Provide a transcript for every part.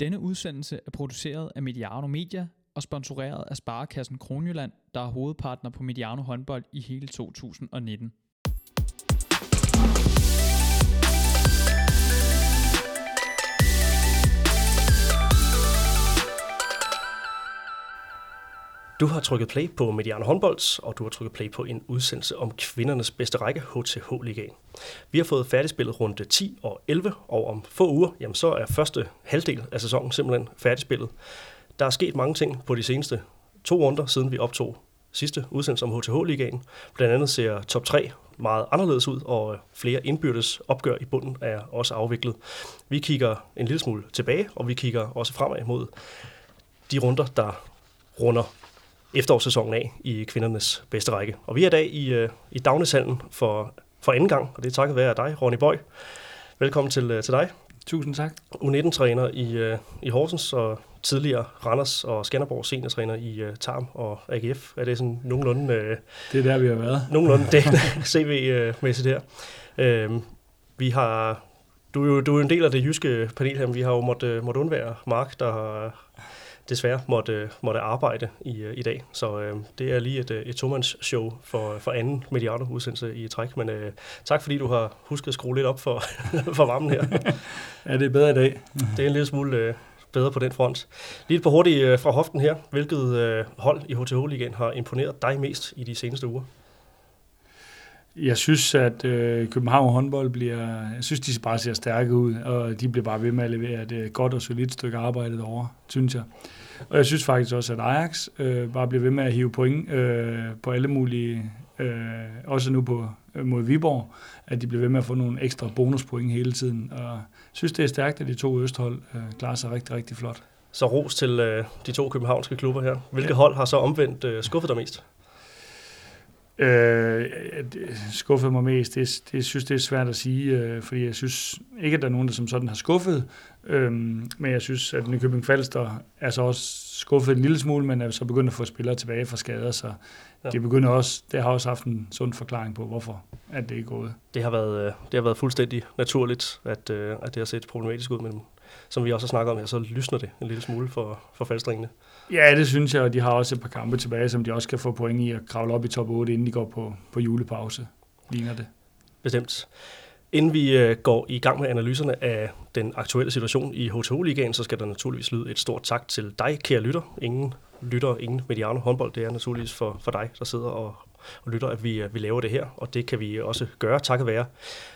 Denne udsendelse er produceret af Mediano Media og sponsoreret af Sparekassen Kronjylland, der er hovedpartner på Mediano håndbold i hele 2019. Du har trykket play på Mediano Håndbolds, og du har trykket play på en udsendelse om kvindernes bedste række, HTH Ligaen. Vi har fået færdigspillet runde 10 og 11, og om få uger, jamen så er første halvdel af sæsonen simpelthen færdigspillet. Der er sket mange ting på de seneste to runder, siden vi optog sidste udsendelse om HTH Ligaen. Blandt andet ser top 3 meget anderledes ud, og flere indbyrdes opgør i bunden er også afviklet. Vi kigger en lille smule tilbage, og vi kigger også fremad mod de runder, der runder efterårssæsonen af i kvindernes bedste række. Og vi er i dag i, øh, i Dagneshallen for, for anden gang, og det er takket være dig, Ronny Bøj. Velkommen til, øh, til dig. Tusind tak. U19-træner i, øh, i Horsens og tidligere Randers og Skanderborg seniortræner i uh, Tarm og AGF. Er det sådan nogenlunde... Uh, det er der, vi har været. Nogenlunde dækkende CV-mæssigt her. Uh, vi har... Du er, jo, du er en del af det jyske panel her, men vi har jo måttet, måtte undvære Mark, der har desværre måtte, måtte arbejde i, i dag. Så øh, det er lige et, et tomands show for, for anden milliarder udsendelse i træk. Men øh, tak fordi du har husket at skrue lidt op for, for varmen her. ja, det er bedre i dag. det er en lille smule øh, bedre på den front. Lige på hurtigt øh, fra hoften her. Hvilket øh, hold i HTH-ligaen har imponeret dig mest i de seneste uger? Jeg synes, at øh, København håndbold bliver, jeg synes, de bare ser stærke ud, og de bliver bare ved med at levere et øh, godt og solidt stykke arbejde derovre, synes jeg. Og jeg synes faktisk også, at Ajax øh, bare bliver ved med at hive point øh, på alle mulige, øh, også nu på øh, mod Viborg, at de bliver ved med at få nogle ekstra bonuspoint hele tiden. Og jeg synes, det er stærkt, at de to østhold øh, klarer sig rigtig, rigtig flot. Så ros til øh, de to københavnske klubber her. Hvilke ja. hold har så omvendt øh, skuffet dig mest? Øh, det skuffede mig mest. Det, det synes det er svært at sige, øh, fordi jeg synes ikke, at der er nogen, der som sådan har skuffet. Øh, men jeg synes, at Nykøbing Falster er så også skuffet en lille smule, men er så begyndt at få spillere tilbage fra skader, så ja. det begynder også, det har også haft en sund forklaring på, hvorfor at det er gået. Det har været, øh, det har været fuldstændig naturligt, at, øh, at det har set problematisk ud, men som vi også har snakket om her, så lysner det en lille smule for, for faldstringene. Ja, det synes jeg, og de har også et par kampe tilbage, som de også kan få point i at kravle op i top 8, inden de går på, på julepause, ligner det. Bestemt. Inden vi øh, går i gang med analyserne af den aktuelle situation i HTO-ligaen, så skal der naturligvis lyde et stort tak til dig, kære lytter. Ingen lytter, ingen Mediano håndbold, det er naturligvis for, for dig, der sidder og, og lytter, at vi, øh, vi laver det her, og det kan vi også gøre takket være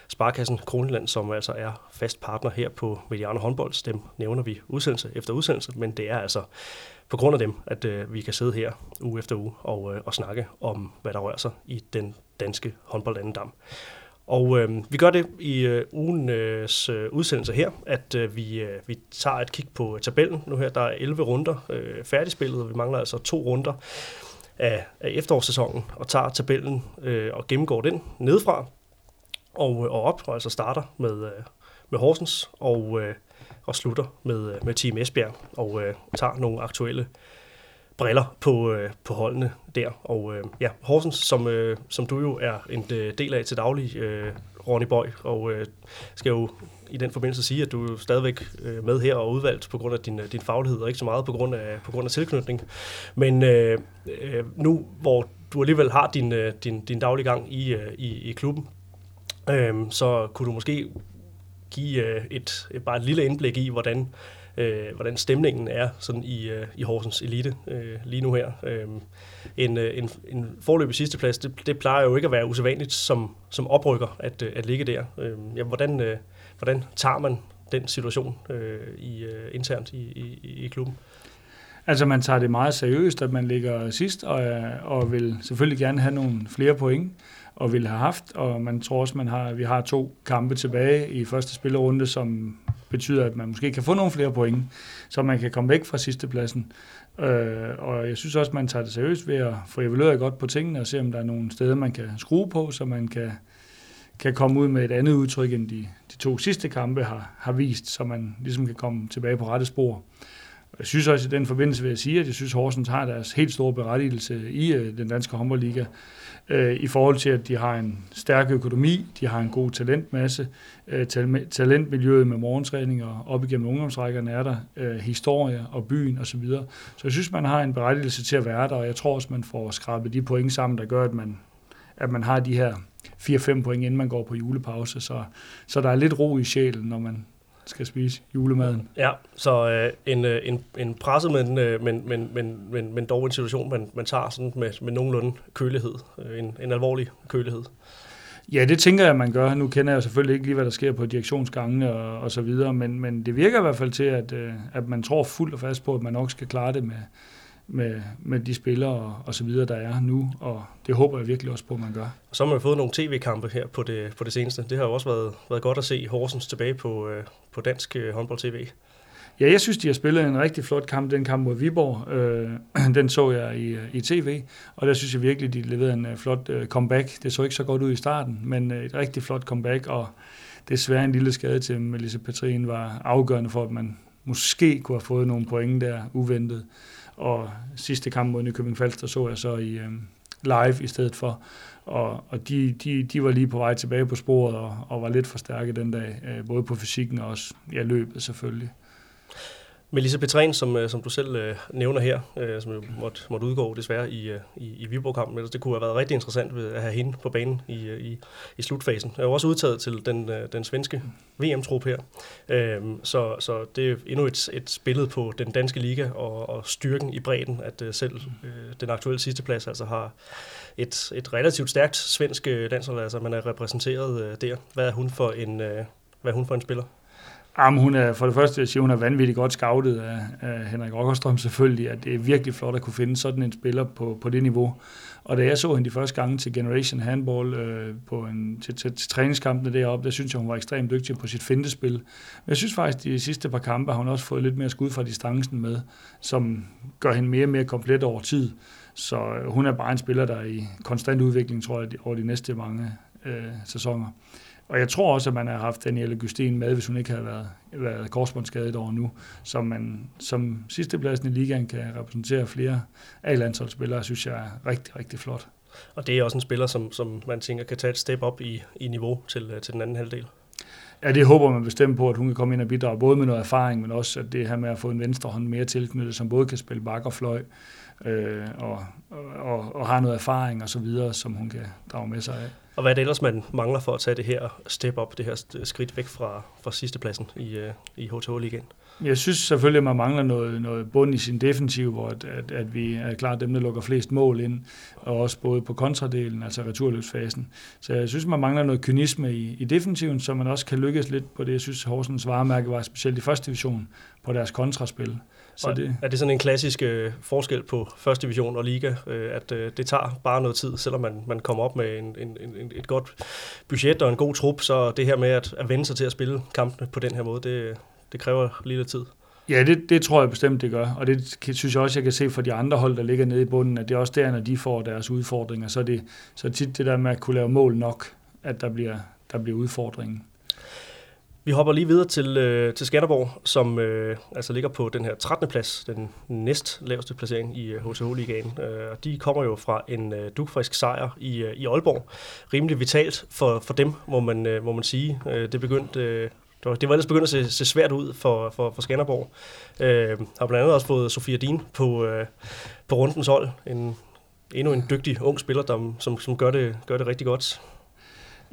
Sparkassen Kroneland, som altså er fast partner her på Mediano håndbold. Dem nævner vi udsendelse efter udsendelse, men det er altså på grund af dem, at øh, vi kan sidde her uge efter uge og, øh, og snakke om, hvad der rører sig i den danske håndboldandendam. Og øh, vi gør det i øh, ugens øh, udsendelse her, at øh, vi, øh, vi tager et kig på tabellen. Nu her der er 11 runder øh, færdigspillet, og vi mangler altså to runder af, af efterårssæsonen, og tager tabellen øh, og gennemgår den nedefra og, øh, og op, og altså starter med, øh, med Horsens og, øh, og slutter med, øh, med Team Esbjerg, og øh, tager nogle aktuelle briller på, øh, på holdene der. Og øh, ja, Horsens, som, øh, som du jo er en øh, del af til daglig, øh, Ronny Bøj, og øh, skal jo i den forbindelse sige, at du er stadigvæk øh, med her og udvalgt på grund af din, øh, din faglighed, og ikke så meget på grund af, på grund af tilknytning. Men øh, øh, nu, hvor du alligevel har din, øh, din, din daglige gang i, øh, i, i klubben, øh, så kunne du måske give øh, et, et, bare et lille indblik i, hvordan øh, hvordan stemningen er sådan i, øh, i Horsens Elite øh, lige nu her. Øh, en, øh, en, en forløbig sidste plads, det, det plejer jo ikke at være usædvanligt som, som oprykker at, øh, at ligge der. Øh, ja, hvordan, øh, hvordan tager man den situation øh, i, øh, internt i, i, i klubben? Altså man tager det meget seriøst, at man ligger sidst, og, og vil selvfølgelig gerne have nogle flere point, og vil have haft, og man tror også, man har, vi har to kampe tilbage i første spillerunde, som betyder, at man måske kan få nogle flere point, så man kan komme væk fra sidstepladsen. Øh, og jeg synes også, at man tager det seriøst ved at få evalueret godt på tingene og se, om der er nogle steder, man kan skrue på, så man kan, kan komme ud med et andet udtryk, end de, de to sidste kampe har, har vist, så man ligesom kan komme tilbage på rette spor. Jeg synes også, i den forbindelse vil jeg sige, at jeg synes, Horsens har deres helt store berettigelse i øh, den danske håndboldliga øh, i forhold til, at de har en stærk økonomi, de har en god talentmasse, øh, talentmiljøet med morgentræning og op igennem ungdomsrækkerne er der, øh, historie og byen osv. Så, videre. så jeg synes, man har en berettigelse til at være der, og jeg tror også, man får skrabet de point sammen, der gør, at man, at man har de her 4-5 point, inden man går på julepause. Så, så der er lidt ro i sjælen, når man, skal spise julemaden. Ja, så øh, en, øh, en, en presset, men, øh, men, men, men, men, men dog en situation, man, man tager sådan med, med nogenlunde kølighed. Øh, en, en alvorlig kølighed. Ja, det tænker jeg, man gør. Nu kender jeg selvfølgelig ikke lige, hvad der sker på direktionsgangene og, og så videre, men, men det virker i hvert fald til, at, øh, at man tror fuldt og fast på, at man nok skal klare det med, med, med de spillere og, og så videre, der er nu, og det håber jeg virkelig også på, at man gør. Og så har man fået nogle tv-kampe her på det, på det seneste. Det har jo også været, været godt at se Horsens tilbage på, øh, på dansk øh, håndbold-tv. Ja, jeg synes, de har spillet en rigtig flot kamp, den kamp mod Viborg. Øh, den så jeg i, i tv, og der synes jeg virkelig, de leverede en uh, flot uh, comeback. Det så ikke så godt ud i starten, men et rigtig flot comeback, og desværre en lille skade til Melissa Petrin var afgørende for, at man måske kunne have fået nogle point der uventet. Og sidste kamp mod Nykøbing Falster så jeg så i øh, live i stedet for. Og, og de, de, de var lige på vej tilbage på sporet og, og var lidt for stærke den dag, øh, både på fysikken og også ja, løbet selvfølgelig med Lise Petræn, som, øh, som du selv øh, nævner her, øh, som jo måtte, måtte udgå desværre i, øh, i, i Viborg-kampen, det kunne have været rigtig interessant at have hende på banen i, øh, i, i slutfasen. Jeg er jo også udtaget til den, øh, den svenske VM-trup her, øh, så, så det er endnu et, et billede på den danske liga og, og styrken i bredden, at øh, selv øh, den aktuelle sidste plads altså har et, et relativt stærkt svensk øh, landshold, altså man er repræsenteret øh, der. Hvad er hun for en, øh, hvad er hun for en spiller? Jamen, hun er, for det første, jeg siger, hun er vanvittigt godt scoutet af, af Henrik Rockerstrøm selvfølgelig, at det er virkelig flot at kunne finde sådan en spiller på, på det niveau. Og da jeg så hende de første gange til Generation Handball øh, på en, til, til, til træningskampene deroppe, der synes jeg, hun var ekstremt dygtig på sit fintespil. Men jeg synes faktisk, de sidste par kampe har hun også fået lidt mere skud fra distancen med, som gør hende mere og mere komplet over tid. Så øh, hun er bare en spiller, der er i konstant udvikling, tror jeg, over de næste mange øh, sæsoner. Og jeg tror også, at man har haft Danielle Gustin med, hvis hun ikke havde været, været korsbåndsskadet over nu, som man som sidstepladsen i ligaen kan repræsentere flere A-landsholdsspillere, synes jeg er rigtig, rigtig flot. Og det er også en spiller, som, som man tænker kan tage et step op i, i niveau til, til den anden halvdel. Ja, det håber man bestemt på, at hun kan komme ind og bidrage, både med noget erfaring, men også at det her med at få en venstre hånd mere tilknyttet, som både kan spille bak og fløj, øh, og, og, og har noget erfaring og så videre, som hun kan drage med sig af. Og hvad er det ellers, man mangler for at tage det her step op, det her skridt væk fra, fra sidste pladsen i, uh, i HTH-ligaen? Jeg synes selvfølgelig, at man mangler noget, noget bund i sin defensiv, hvor at, at, at vi er klart dem, der lukker flest mål ind, og også både på kontradelen, altså returløbsfasen. Så jeg synes, man mangler noget kynisme i, i defensiven, så man også kan lykkes lidt på det. Jeg synes, Horsens varemærke var specielt i første division på deres kontraspil. Så det, er det sådan en klassisk øh, forskel på første division og liga, øh, at øh, det tager bare noget tid, selvom man, man kommer op med en, en, en, et godt budget og en god trup, så det her med at, at vende sig til at spille kampene på den her måde, det, det kræver lige lidt tid. Ja, det, det tror jeg bestemt, det gør. Og det synes jeg også, jeg kan se for de andre hold, der ligger nede i bunden, at det er også der, når de får deres udfordringer, så er det så tit det der med at kunne lave mål nok, at der bliver, der bliver udfordringen. Vi hopper lige videre til, øh, til Skanderborg, som øh, altså ligger på den her 13. plads, den næst laveste placering i øh, HTH-ligaen. Øh, de kommer jo fra en øh, dugfrisk sejr i, øh, i Aalborg. Rimelig vitalt for, for dem, må man, øh, må man sige. Øh, det, begyndte, øh, det, var, det var ellers begyndt at se, se svært ud for, for, for Skanderborg. Øh, har blandt andet også fået Sofia Din på, øh, på rundens hold. En, endnu en dygtig ung spiller, der, som, som gør, det, gør det rigtig godt.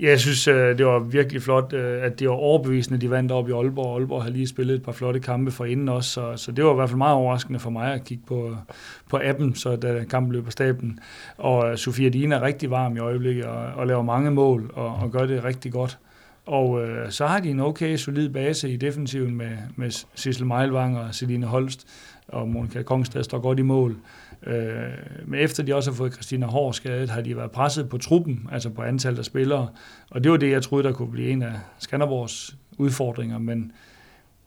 Jeg synes, øh, det var virkelig flot, øh, at det var overbevisende, de vandt op i Aalborg. Aalborg har lige spillet et par flotte kampe for inden også, så, så det var i hvert fald meget overraskende for mig at kigge på, på appen, så da kampen løb på staben. Og øh, Sofia Dina er rigtig varm i øjeblikket og, og laver mange mål og, og gør det rigtig godt. Og øh, så har de en okay, solid base i defensiven med, med Sissel Meilvang og Celine Holst, og Monika Kongstad står godt i mål. Øh, men efter de også har fået Christina Hård skadet, har de været presset på truppen, altså på antallet af spillere. Og det var det, jeg troede, der kunne blive en af Skanderborgs udfordringer. Men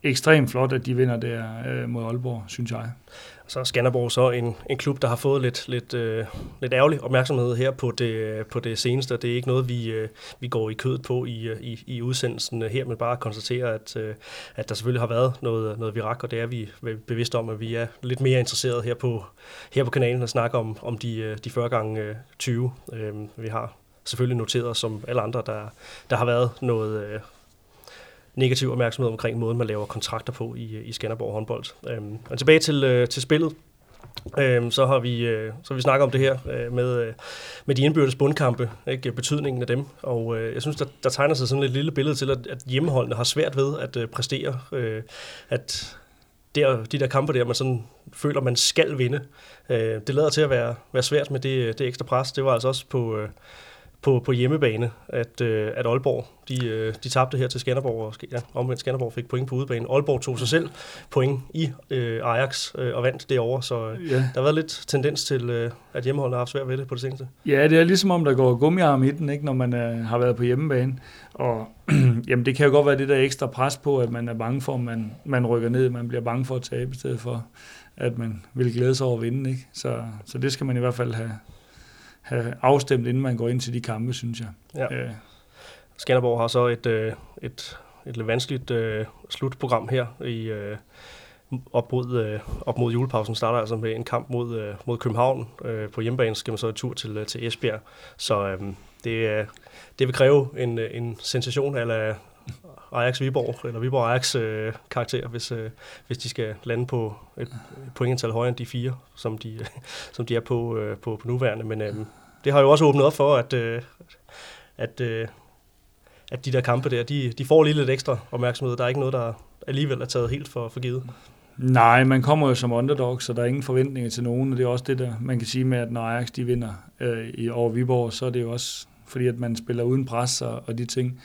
ekstremt flot, at de vinder der øh, mod Aalborg, synes jeg. Så er Skanderborg så en, en klub, der har fået lidt, lidt, øh, lidt ærgerlig opmærksomhed her på det, på det seneste. Det er ikke noget, vi, øh, vi går i kødet på i, øh, i, i udsendelsen her, men bare konstatere, at, øh, at der selvfølgelig har været noget, noget virak, og det er vi bevidste om, at vi er lidt mere interesseret her på, her på kanalen at snakke om, om de, øh, de 40 gange 20. Øh, øhm, vi har selvfølgelig noteret, som alle andre, der, der har været noget, øh, negativ opmærksomhed omkring måden, man laver kontrakter på i, i Skanderborg håndbold. Øhm, og tilbage til, øh, til spillet. Øhm, så har vi øh, så har vi snakket om det her øh, med, øh, med de indbyrdes bundkampe, ikke? betydningen af dem. Og øh, jeg synes, der, der tegner sig sådan et lille billede til, at, at hjemmeholdene har svært ved at øh, præstere. Øh, at der, de der kampe der, man sådan føler, man skal vinde. Øh, det lader til at være, være svært med det, det ekstra pres. Det var altså også på, øh, på, på hjemmebane, at, øh, at Aalborg de, øh, de tabte her til Skanderborg, og ja, omvendt Skanderborg fik point på udebane. Aalborg tog sig selv point i øh, Ajax øh, og vandt derovre, så øh, ja. der har været lidt tendens til, øh, at hjemmeholdene har haft svært ved det på det seneste. Ja, det er ligesom om, der går gummiarm i den, ikke, når man øh, har været på hjemmebane. Og jamen, det kan jo godt være det der ekstra pres på, at man er bange for, at man, man rykker ned, man bliver bange for at tabe, i stedet for at man vil glæde sig over at vinde. Ikke? Så, så det skal man i hvert fald have, have afstemt, inden man går ind til de kampe, synes jeg. Ja. Øh. Skanderborg har så et, øh, et, et vanskeligt uh, slutprogram her i uh, op, mod, uh, op mod julepausen. Starter altså med en kamp mod, uh, mod København. Uh, på hjemmebane skal man så en tur til, uh, til Esbjerg. Så um, det, uh, det vil kræve en, en sensation eller Ajax Viborg, eller Viborg Ajax øh, karakter, hvis, øh, hvis de skal lande på et pointantal højere end de fire, som de, øh, som de er på, øh, på, på nuværende. Men øh, det har jo også åbnet op for, at, øh, at, øh, at de der kampe der, de, de får lige lidt ekstra opmærksomhed. Der er ikke noget, der alligevel er taget helt for, for givet. Nej, man kommer jo som underdog, så der er ingen forventninger til nogen, og det er også det, der man kan sige med, at når Ajax de vinder øh, i over Viborg, så er det jo også fordi, at man spiller uden pres og, og de ting.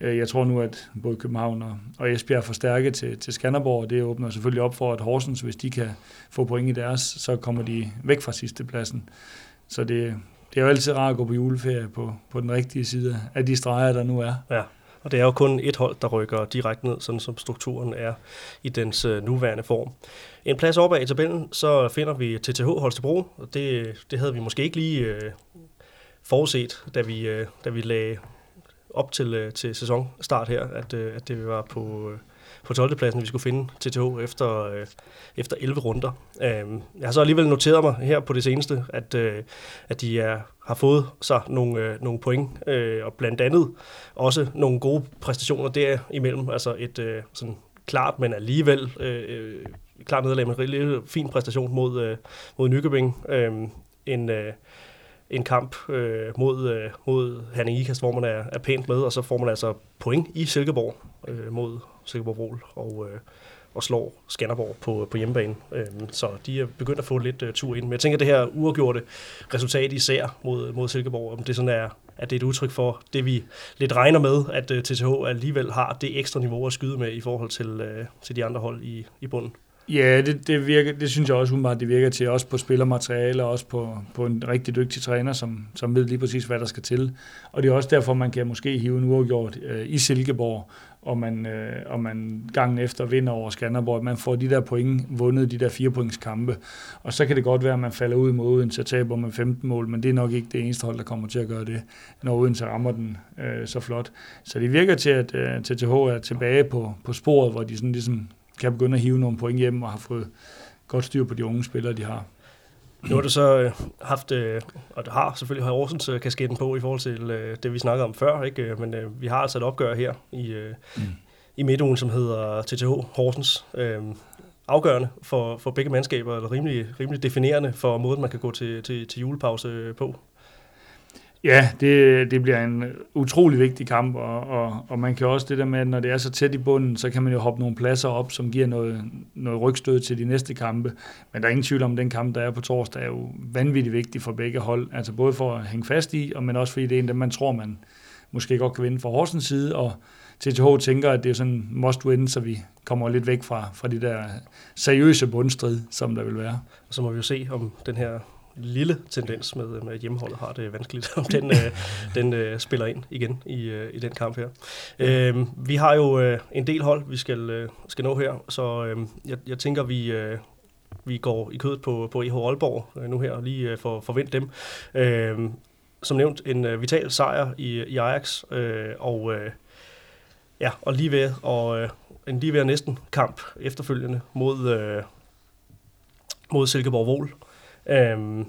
Øh, jeg tror nu, at både København og, Esbjerg får stærke til, til Skanderborg, og det åbner selvfølgelig op for, at Horsens, hvis de kan få point i deres, så kommer de væk fra sidste pladsen. Så det, det er jo altid rart at gå på juleferie på, på den rigtige side af de streger, der nu er. Ja, og det er jo kun et hold, der rykker direkte ned, sådan som strukturen er i dens øh, nuværende form. En plads oppe i tabellen, så finder vi TTH Holstebro, og det, det havde vi måske ikke lige øh, forudset, da vi, øh, da vi lagde op til, øh, til sæsonstart her, at, øh, at det var på, øh, på 12. pladsen, vi skulle finde TTH efter, øh, efter 11 runder. Øh, jeg har så alligevel noteret mig her på det seneste, at, øh, at de er, har fået sig nogle, øh, nogle point, øh, og blandt andet også nogle gode præstationer derimellem. Altså et øh, sådan klart, men alligevel øh, øh klart nederlag, men en rigtig fin præstation mod, øh, mod Nykøbing. Øh, en, øh, en kamp øh, mod, øh, mod Herning Ikast, hvor man er, er pænt med, og så får man altså point i Silkeborg øh, mod Silkeborg Vrol, og, øh, og slår Skanderborg på, på hjemmebane. Øh, så de er begyndt at få lidt øh, tur ind. Men jeg tænker, at det her uafgjorte resultat især mod, mod Silkeborg, om det sådan er, at det er et udtryk for det, vi lidt regner med, at øh, TTH alligevel har det ekstra niveau at skyde med i forhold til, øh, til de andre hold i, i bunden. Ja, det, det, virker, det synes jeg også umiddelbart, det virker til, også på spillermateriale, og også på, på en rigtig dygtig træner, som, som ved lige præcis, hvad der skal til. Og det er også derfor, man kan måske hive en uafgjort øh, i Silkeborg, og man, øh, og man gangen efter vinder over Skanderborg, man får de der point vundet, de der fire points kampe. Og så kan det godt være, at man falder ud mod Odense og taber med 15 mål, men det er nok ikke det eneste hold, der kommer til at gøre det, når Odense rammer den øh, så flot. Så det virker til, at øh, TTH er tilbage på, på sporet, hvor de sådan ligesom kan begynde at hive nogle point hjem og har fået godt styr på de unge spillere, de har. Nu har du så øh, haft, øh, og det har selvfølgelig Horsens øh, kasketten på i forhold til øh, det, vi snakkede om før, ikke? Øh, men øh, vi har altså et opgør her i, øh, mm. i midtugen, som hedder TTH Horsens. Øh, afgørende for, for begge mandskaber, eller rimelig, rimelig definerende for måden, man kan gå til, til, til julepause på. Ja, det, det bliver en utrolig vigtig kamp, og, og, og man kan også det der med, at når det er så tæt i bunden, så kan man jo hoppe nogle pladser op, som giver noget, noget rygstød til de næste kampe. Men der er ingen tvivl om, at den kamp, der er på torsdag, er jo vanvittigt vigtig for begge hold. Altså både for at hænge fast i, og men også fordi det er en, der man tror, man måske godt kan vinde fra Horsens side, og TTH tænker, at det er sådan must win, så vi kommer lidt væk fra, fra de der seriøse bundstrid, som der vil være. Og så må vi jo se, om den her lille tendens med, med at hjemmeholdet har det vanskeligt, om den, øh, den øh, spiller ind igen i, øh, i den kamp her. Øh, vi har jo øh, en del hold, vi skal, øh, skal nå her, så øh, jeg, jeg tænker, vi... Øh, vi går i kødet på, på EH Aalborg øh, nu her, lige øh, for at forvente dem. Øh, som nævnt, en øh, vital sejr i, i Ajax, øh, og, øh, ja, og lige ved, og, øh, en lige ved næsten kamp efterfølgende mod, øh, mod Silkeborg Vol. Øhm,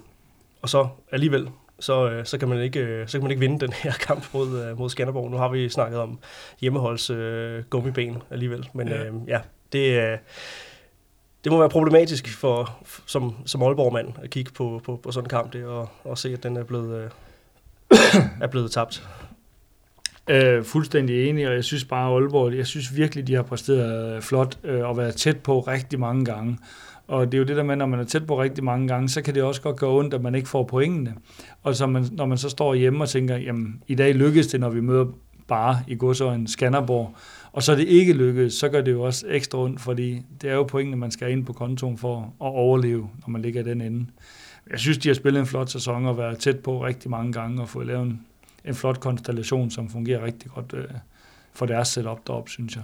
og så alligevel, så, øh, så, kan man ikke, øh, så kan man ikke vinde den her kamp mod, øh, mod Skanderborg. Nu har vi snakket om hjemmeholds øh, gummiben alligevel, men ja, øh, ja det, øh, det må være problematisk for, som, som Aalborg-mand at kigge på, på, på sådan en kamp det, og, og se, at den er blevet, øh, er blevet tabt. Øh, fuldstændig enig, og jeg synes bare, at Aalborg, jeg synes virkelig, de har præsteret flot øh, og været tæt på rigtig mange gange. Og det er jo det der med, når man er tæt på rigtig mange gange, så kan det også godt gå ondt, at man ikke får pointene. Og så man, når man så står hjemme og tænker, jamen i dag lykkedes det, når vi møder bare i godsøjen Skanderborg, og så er det ikke lykkedes, så gør det jo også ekstra ondt, fordi det er jo pointene, man skal ind på kontoen for at overleve, når man ligger i den ende. Jeg synes, de har spillet en flot sæson og været tæt på rigtig mange gange og fået lavet en, en flot konstellation, som fungerer rigtig godt øh, for deres setup deroppe, synes jeg.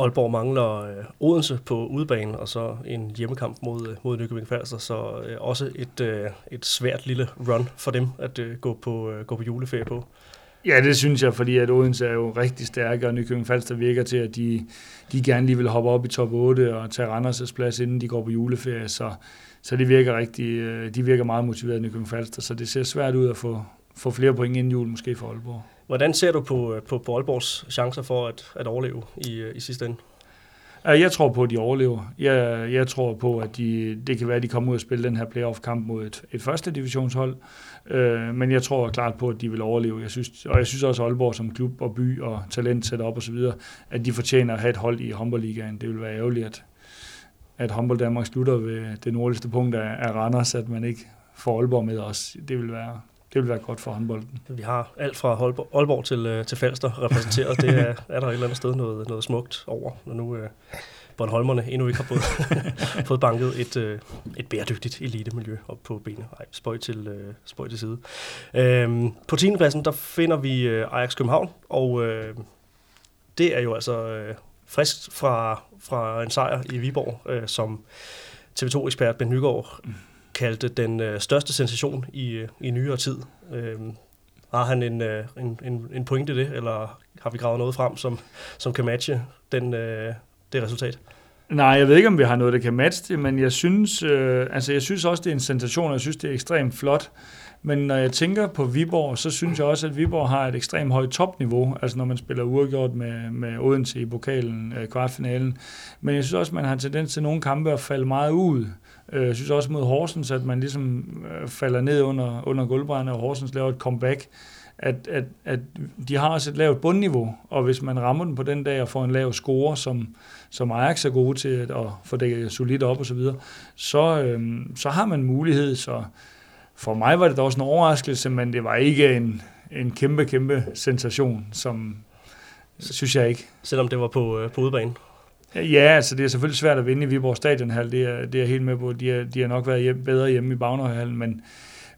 Aalborg mangler øh, Odense på udebane, og så en hjemmekamp mod, øh, mod Nykøbing Falster, så øh, også et, øh, et svært lille run for dem at øh, gå, på, øh, gå på juleferie på. Ja, det synes jeg, fordi at Odense er jo rigtig stærke, og Nykøbing Falster virker til, at de, de gerne lige vil hoppe op i top 8 og tage Randers' plads, inden de går på juleferie, så, så de virker rigtig, øh, de virker meget motiveret Nykøbing Falster, så det ser svært ud at få, få flere point inden jul, måske for Aalborg. Hvordan ser du på, på, på Aalborgs chancer for at, at overleve i, øh, i sidste ende? Jeg tror på, at de overlever. Jeg, jeg tror på, at de, det kan være, at de kommer ud og spille den her playoff-kamp mod et, et første divisionshold. Øh, men jeg tror klart på, at de vil overleve. Jeg synes, og jeg synes også, at Aalborg som klub og by og talent sætter op osv., at de fortjener at have et hold i håndboldligaen. Det vil være ærgerligt, at, at håndbold Danmark slutter ved det nordligste punkt af, af Randers, at man ikke får Aalborg med os. Det vil være, det vil være godt for håndbolden. Vi har alt fra Aalborg til, øh, til Falster repræsenteret. Det er, er der et eller andet sted noget, noget smukt over, når nu uh, Bornholmerne endnu ikke har fået, fået banket et, uh, et bæredygtigt elitemiljø op på benene. Nej, spøj til, uh, spøj til side. Uh, på 10. pladsen, der finder vi uh, Ajax København, og uh, det er jo altså uh, frisk fra, fra en sejr i Viborg, uh, som TV2-ekspert Ben Nygaard mm kaldte den øh, største sensation i, øh, i nyere tid. Øh, har han en, øh, en, en, en pointe i det, eller har vi gravet noget frem, som, som kan matche den, øh, det resultat? Nej, jeg ved ikke, om vi har noget, der kan matche det, men jeg synes, øh, altså jeg synes også, det er en sensation, og jeg synes, det er ekstremt flot. Men når jeg tænker på Viborg, så synes jeg også, at Viborg har et ekstremt højt topniveau, altså når man spiller uafgjort med, med Odense i pokalen, øh, kvartfinalen. Men jeg synes også, man har tendens til nogle kampe at falde meget ud. Øh, Øh, jeg synes også mod Horsens, at man ligesom øh, falder ned under, under gulvbrænderne, og Horsens laver et comeback. At, at, at de har også et lavt bundniveau, og hvis man rammer den på den dag og får en lav score, som, som Ajax er gode til at, at få det solidt op og så videre, så, øhm, så har man mulighed. Så for mig var det da også en overraskelse, men det var ikke en, en kæmpe, kæmpe sensation, som synes jeg ikke. Selvom det var på, øh, på udebane? Ja, altså det er selvfølgelig svært at vinde i Viborg Stadionhal, det er, det er jeg helt med på. De har, de har nok været hjem, bedre hjemme i Bagnerhallen, men,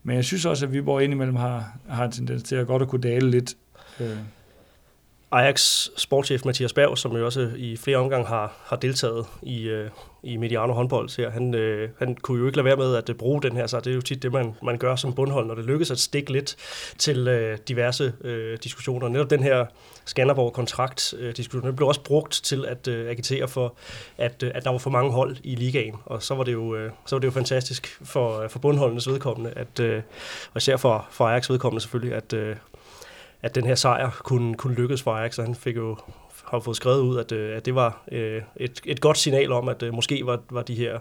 men jeg synes også, at Viborg indimellem har, har en tendens til at godt at kunne dale lidt. Øh. Ajax sportschef Mathias Berg, som jo også i flere omgange har, har deltaget i, øh, i Mediano håndbold her, han, øh, han kunne jo ikke lade være med at øh, bruge den her, så det er jo tit det, man, man gør som bundhold, når det lykkes at stikke lidt til øh, diverse øh, diskussioner. Netop den her Skanderborg-kontrakt-diskussion, øh, den blev også brugt til at øh, agitere for, at, øh, at der var for mange hold i ligaen, og så var det jo, øh, så var det jo fantastisk for, øh, for bundholdenes vedkommende, at, øh, og især for, for Ajax vedkommende selvfølgelig, at, øh, at den her sejr kunne, kunne lykkes for Ajax, og han fik jo har fået skrevet ud, at, øh, at det var øh, et, et godt signal om, at øh, måske var, var de her,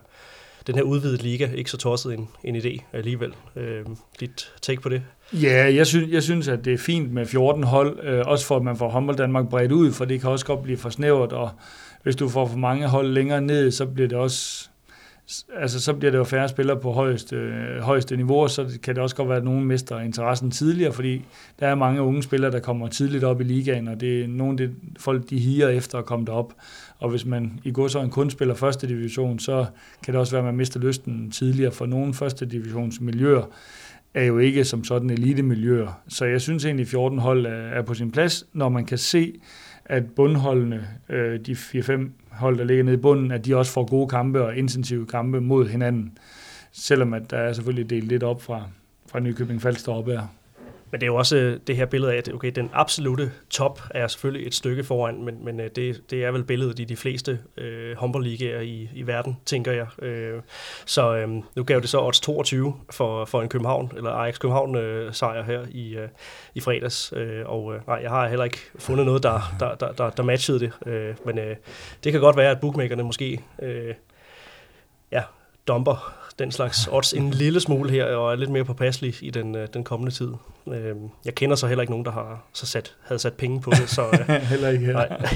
den her udvidede liga ikke så tosset en, en idé alligevel. Øh, dit take på det? Ja, jeg synes, jeg synes, at det er fint med 14 hold, øh, også for at man får håndbold Danmark bredt ud, for det kan også godt blive for snævert, og hvis du får for mange hold længere ned, så bliver det også altså, så bliver det jo færre spillere på højeste, øh, højeste niveau, så kan det også godt være, at nogen mister interessen tidligere, fordi der er mange unge spillere, der kommer tidligt op i ligaen, og det er nogle det, folk, de higer efter at komme derop. Og hvis man i går så en kun spiller første division, så kan det også være, at man mister lysten tidligere, for nogle første divisions miljøer er jo ikke som sådan elite-miljøer. Så jeg synes egentlig, at 14 hold er på sin plads, når man kan se, at bundholdene, øh, de 4-5 hold, der ligger nede i bunden, at de også får gode kampe og intensive kampe mod hinanden. Selvom at der er selvfølgelig delt lidt op fra, fra Nykøbing Falster op her. Men det er jo også øh, det her billede af, at okay, den absolute top er selvfølgelig et stykke foran, men, men øh, det, det er vel billedet i de fleste øh, håndboldligaer i, i verden, tænker jeg. Øh, så øh, nu gav det så odds 22 for, for en København, eller Ajax København øh, sejr her i, øh, i fredags. Øh, og øh, nej, jeg har heller ikke fundet noget, der, der, der, der, der matchede det. Øh, men øh, det kan godt være, at bookmakerne måske øh, ja, dumper den slags odds en lille smule her, og er lidt mere påpasselig i den, øh, den kommende tid. Øh, jeg kender så heller ikke nogen, der har så sat, havde sat penge på det, så øh, heller ikke. Nej,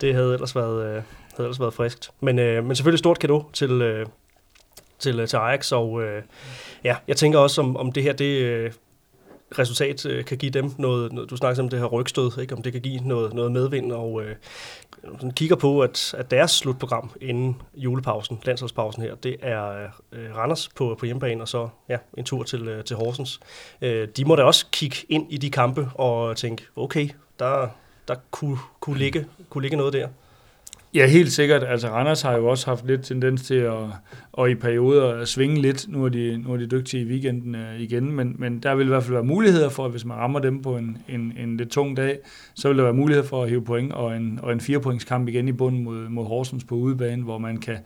det havde ellers været, øh, havde ellers været friskt. Men, øh, men selvfølgelig stort kado til, øh, til, øh, til Ajax, og øh, ja, jeg tænker også, om, om det her, det, øh, resultat øh, kan give dem noget, noget, du snakker om det her rygstød, ikke? om det kan give noget, noget medvind, og øh, sådan kigger på, at, at deres slutprogram inden julepausen, landsholdspausen her, det er øh, Randers på, på hjemmebane, og så ja, en tur til, øh, til Horsens. Øh, de må da også kigge ind i de kampe og tænke, okay, der, der kunne, kunne, ligge, kunne ligge noget der. Ja, helt sikkert. Altså Randers har jo også haft lidt tendens til at, at i perioder at svinge lidt. Nu er de, nu er de dygtige i weekenden øh, igen, men, men der vil i hvert fald være muligheder for, at hvis man rammer dem på en, en, en lidt tung dag, så vil der være mulighed for at hive point og en, og en firepointskamp igen i bunden mod, mod Horsens på udebane, hvor man kan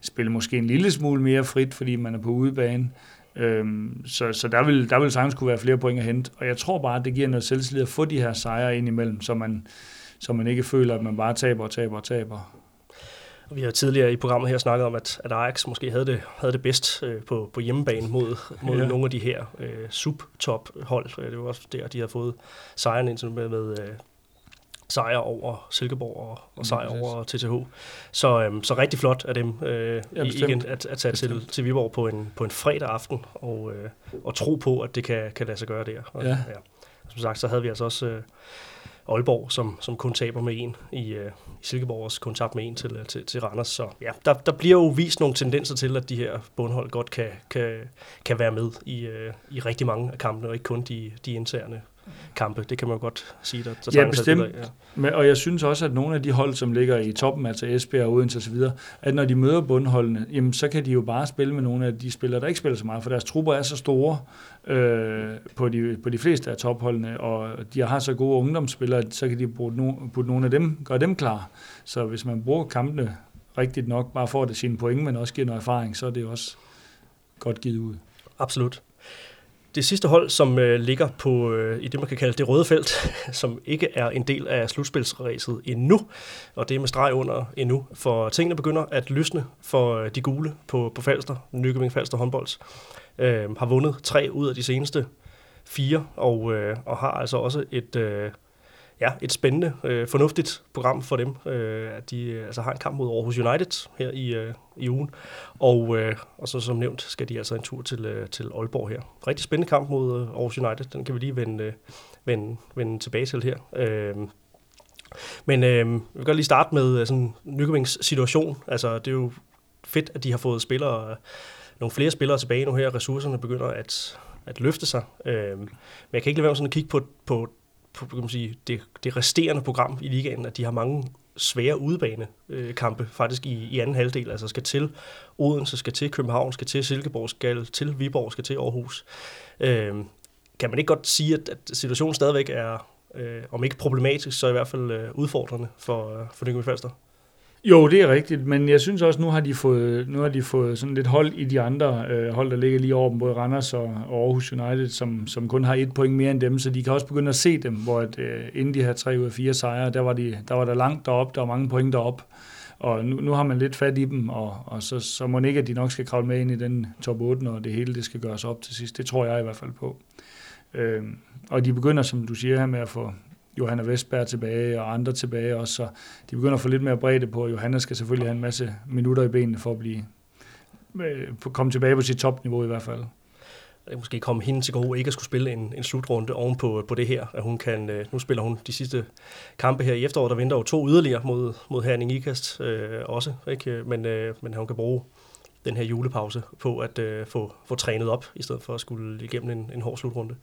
spille måske en lille smule mere frit, fordi man er på udebane. Øhm, så så der, vil, der vil sagtens kunne være flere point at hente. Og jeg tror bare, at det giver noget selvtillid at få de her sejre ind imellem, så man, så man ikke føler, at man bare taber og taber og taber. Vi har tidligere i programmet her snakket om, at, at Ajax måske havde det, havde det bedst øh, på, på hjemmebane mod, mod ja. nogle af de her øh, subtop-hold. Øh, det var også der, de har fået sejren indtil med, med øh, sejr over Silkeborg og, og sejr ja, over TTH. Så, øhm, så rigtig flot af dem øh, ja, igen at, at tage til, til Viborg på en, på en fredag aften og, øh, og tro på, at det kan, kan lade sig gøre der. Og, ja. Ja. Som sagt, så havde vi altså også øh, Aalborg, som, som kun taber med en i, øh, i Silkeborg, også kun tabt med en til, øh, til, til Randers. Så ja, der, der bliver jo vist nogle tendenser til, at de her bundhold godt kan, kan, kan være med i, øh, i rigtig mange af kampene, og ikke kun de, de interne kampe. Det kan man jo godt sige. Der, der ja, bestemt. Af, ja. Men, og jeg synes også, at nogle af de hold, som ligger i toppen, altså Esbjerg og Odense osv., at når de møder bundholdene, jamen, så kan de jo bare spille med nogle af de spillere, der ikke spiller så meget, for deres trupper er så store øh, på, de, på de fleste af topholdene, og de har så gode ungdomsspillere, så kan de bruge no, putte nogle af dem, gøre dem klar. Så hvis man bruger kampene rigtigt nok, bare for det sine point, men også giver noget erfaring, så er det også godt givet ud. Absolut. Det sidste hold, som øh, ligger på øh, i det, man kan kalde det røde felt, som ikke er en del af slutspilsræset endnu, og det er med streg under endnu, for tingene begynder at lysne for øh, de gule på, på Falster, Nykøbing Falster håndbolds, øh, har vundet tre ud af de seneste fire, og, øh, og har altså også et, øh, ja, et spændende, øh, fornuftigt program for dem. Øh, at de øh, altså har en kamp mod Aarhus United her i, øh, i ugen. Og, øh, og så som nævnt skal de altså en tur til, øh, til Aalborg her. Rigtig spændende kamp mod øh, Aarhus United. Den kan vi lige vende, øh, vende, vende tilbage til her. Øh, men øh, vi kan godt lige starte med øh, sådan Nykøbings situation. Altså, det er jo fedt, at de har fået spillere, nogle flere spillere tilbage nu her. Ressourcerne begynder at, at løfte sig. Øh, men jeg kan ikke lade være med sådan at kigge på på kan man sige, det, det resterende program i ligaen, at de har mange svære udebanekampe øh, faktisk i, i anden halvdel, altså skal til Odense, skal til København, skal til Silkeborg, skal til Viborg, skal til Aarhus. Øh, kan man ikke godt sige, at, at situationen stadigvæk er, øh, om ikke problematisk, så i hvert fald øh, udfordrende for, øh, for Nykøbing Falster? Jo, det er rigtigt, men jeg synes også, nu har de fået, nu har de fået sådan lidt hold i de andre øh, hold, der ligger lige over dem, både Randers og, og Aarhus United, som, som kun har et point mere end dem, så de kan også begynde at se dem, hvor at, øh, inden de her tre ud af fire sejre, der var, de, der var der langt derop, der var mange point derop, og nu, nu har man lidt fat i dem, og, og så, så må ikke, at de nok skal kravle med ind i den top 8, når det hele det skal gøres op til sidst. Det tror jeg i hvert fald på. Øh, og de begynder, som du siger her, med at få, Johanna Vestberg tilbage og andre tilbage også, så de begynder at få lidt mere bredde på. Johanna skal selvfølgelig have en masse minutter i benene for at blive øh, komme tilbage på sit topniveau i hvert fald. Det måske komme hende til gode ikke at skulle spille en, en slutrunde oven på, på det her. At hun kan, øh, nu spiller hun de sidste kampe her i efteråret, der venter jo to yderligere mod, mod Herning Ikast øh, også. Ikke? Men, øh, men hun kan bruge den her julepause på at øh, få, få trænet op, i stedet for at skulle igennem en, en hård slutrunde.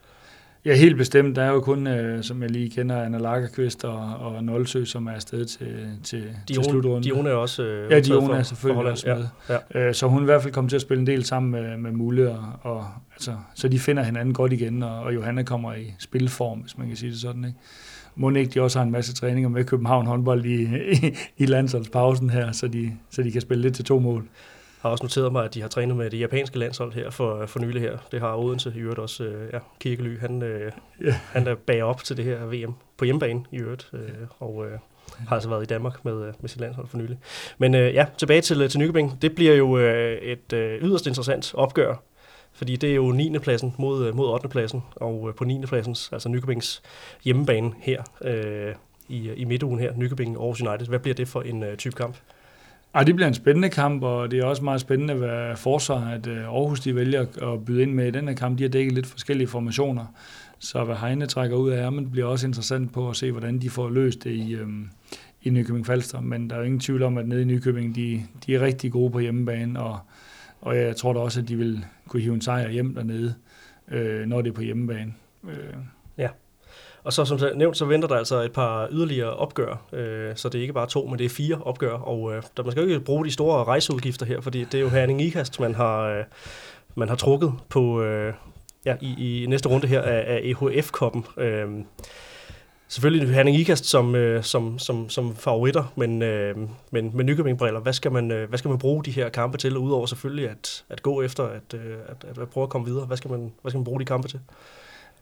Ja, helt bestemt. Der er jo kun, øh, som jeg lige kender, Anna Lagerqvist og, og Nolsø, som er afsted til, til, Dion, til slutrunden. Dione er også øh, Ja, Dione er selvfølgelig også med. Ja, ja. Øh, så hun i hvert fald kommet til at spille en del sammen med, med Mulle, og, og, altså, så de finder hinanden godt igen, og, og Johanna kommer i spilform, hvis man kan sige det sådan. Ikke? Må ikke de også har en masse træninger med København håndbold i, i, i landsholdspausen her, så de, så de kan spille lidt til to mål har også noteret mig, at de har trænet med det japanske landshold her for, for nylig her. Det har Odense i øvrigt også. Øh, ja, Kirkely, han, øh, yeah. han er bag op til det her VM på hjemmebane i øvrigt. Øh, og øh, har altså været i Danmark med, øh, med sit landshold for nylig. Men øh, ja, tilbage til, øh, til Nykøbing. Det bliver jo øh, et øh, yderst interessant opgør, fordi det er jo 9. pladsen mod, øh, mod 8. pladsen, og øh, på 9. pladsen, altså Nykøbings hjemmebane her øh, i, i midtugen her, Nykøbing Aarhus United. Hvad bliver det for en øh, type kamp? Ej, det bliver en spændende kamp, og det er også meget spændende, hvad forsvar, at øh, Aarhus de vælger at byde ind med i den her kamp. De har dækket lidt forskellige formationer, så hvad Heine trækker ud af ærmen, bliver også interessant på at se, hvordan de får løst det i, øhm, i Nykøbing Falster. Men der er jo ingen tvivl om, at nede i Nykøbing, de, de er rigtig gode på hjemmebane, og, og jeg tror da også, at de vil kunne hive en sejr hjem dernede, øh, når det er på hjemmebane. Øh. Og så som nævnt, så venter der altså et par yderligere opgør, øh, så det er ikke bare to, men det er fire opgør, og øh, der, man skal jo ikke bruge de store rejseudgifter her, fordi det er jo Herning Ikast, man har, øh, man har trukket på, øh, ja, i, i næste runde her af, af EHF-koppen. Øh, selvfølgelig Herning Ikast som, øh, som, som, som favoritter, men, øh, men med Nykøbing-briller, hvad skal, man, øh, hvad skal man bruge de her kampe til, udover selvfølgelig at, at gå efter at, øh, at, at, at prøve at komme videre? Hvad skal, man, hvad skal man bruge de kampe til?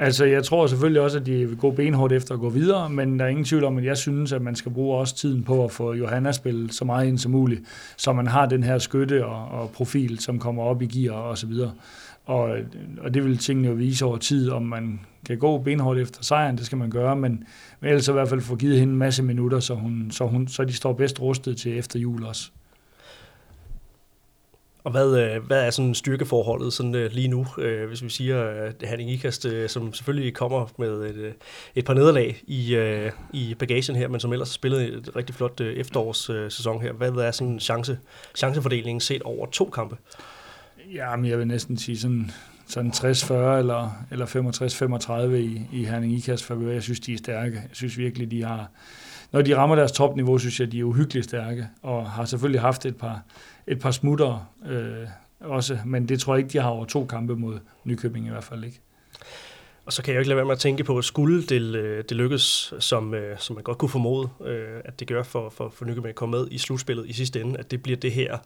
Altså, jeg tror selvfølgelig også, at de vil gå benhårdt efter at gå videre, men der er ingen tvivl om, at jeg synes, at man skal bruge også tiden på at få Johanna spillet så meget ind som muligt, så man har den her skytte og, og profil, som kommer op i gear og så videre. Og, og det vil tingene jo vise over tid, om man kan gå benhårdt efter sejren, det skal man gøre, men, men ellers i hvert fald få givet hende en masse minutter, så, hun, så, hun, så de står bedst rustet til efter jul også. Og hvad, øh, hvad er sådan styrkeforholdet sådan, øh, lige nu, øh, hvis vi siger, at Henning Ikast, som selvfølgelig kommer med et, et par nederlag i, i bagagen her, men som ellers har spillet et rigtig flot efterårssæson her. Hvad er sådan chance, chancefordelingen set over to kampe? Ja, men jeg vil næsten sige sådan, sådan 60-40 eller, eller 65-35 i, i Herning Ikast favør. Jeg synes, de er stærke. Jeg synes virkelig, de har... Når de rammer deres topniveau, synes jeg, de er uhyggeligt stærke, og har selvfølgelig haft et par, et par smutter øh, også, men det tror jeg ikke, de har over to kampe mod Nykøbing i hvert fald ikke. Og så kan jeg jo ikke lade være med at tænke på, at skulle det, øh, det lykkes, som, øh, som man godt kunne formode, øh, at det gør for, for, for Nykøbing at komme med i slutspillet i sidste ende, at det bliver det her,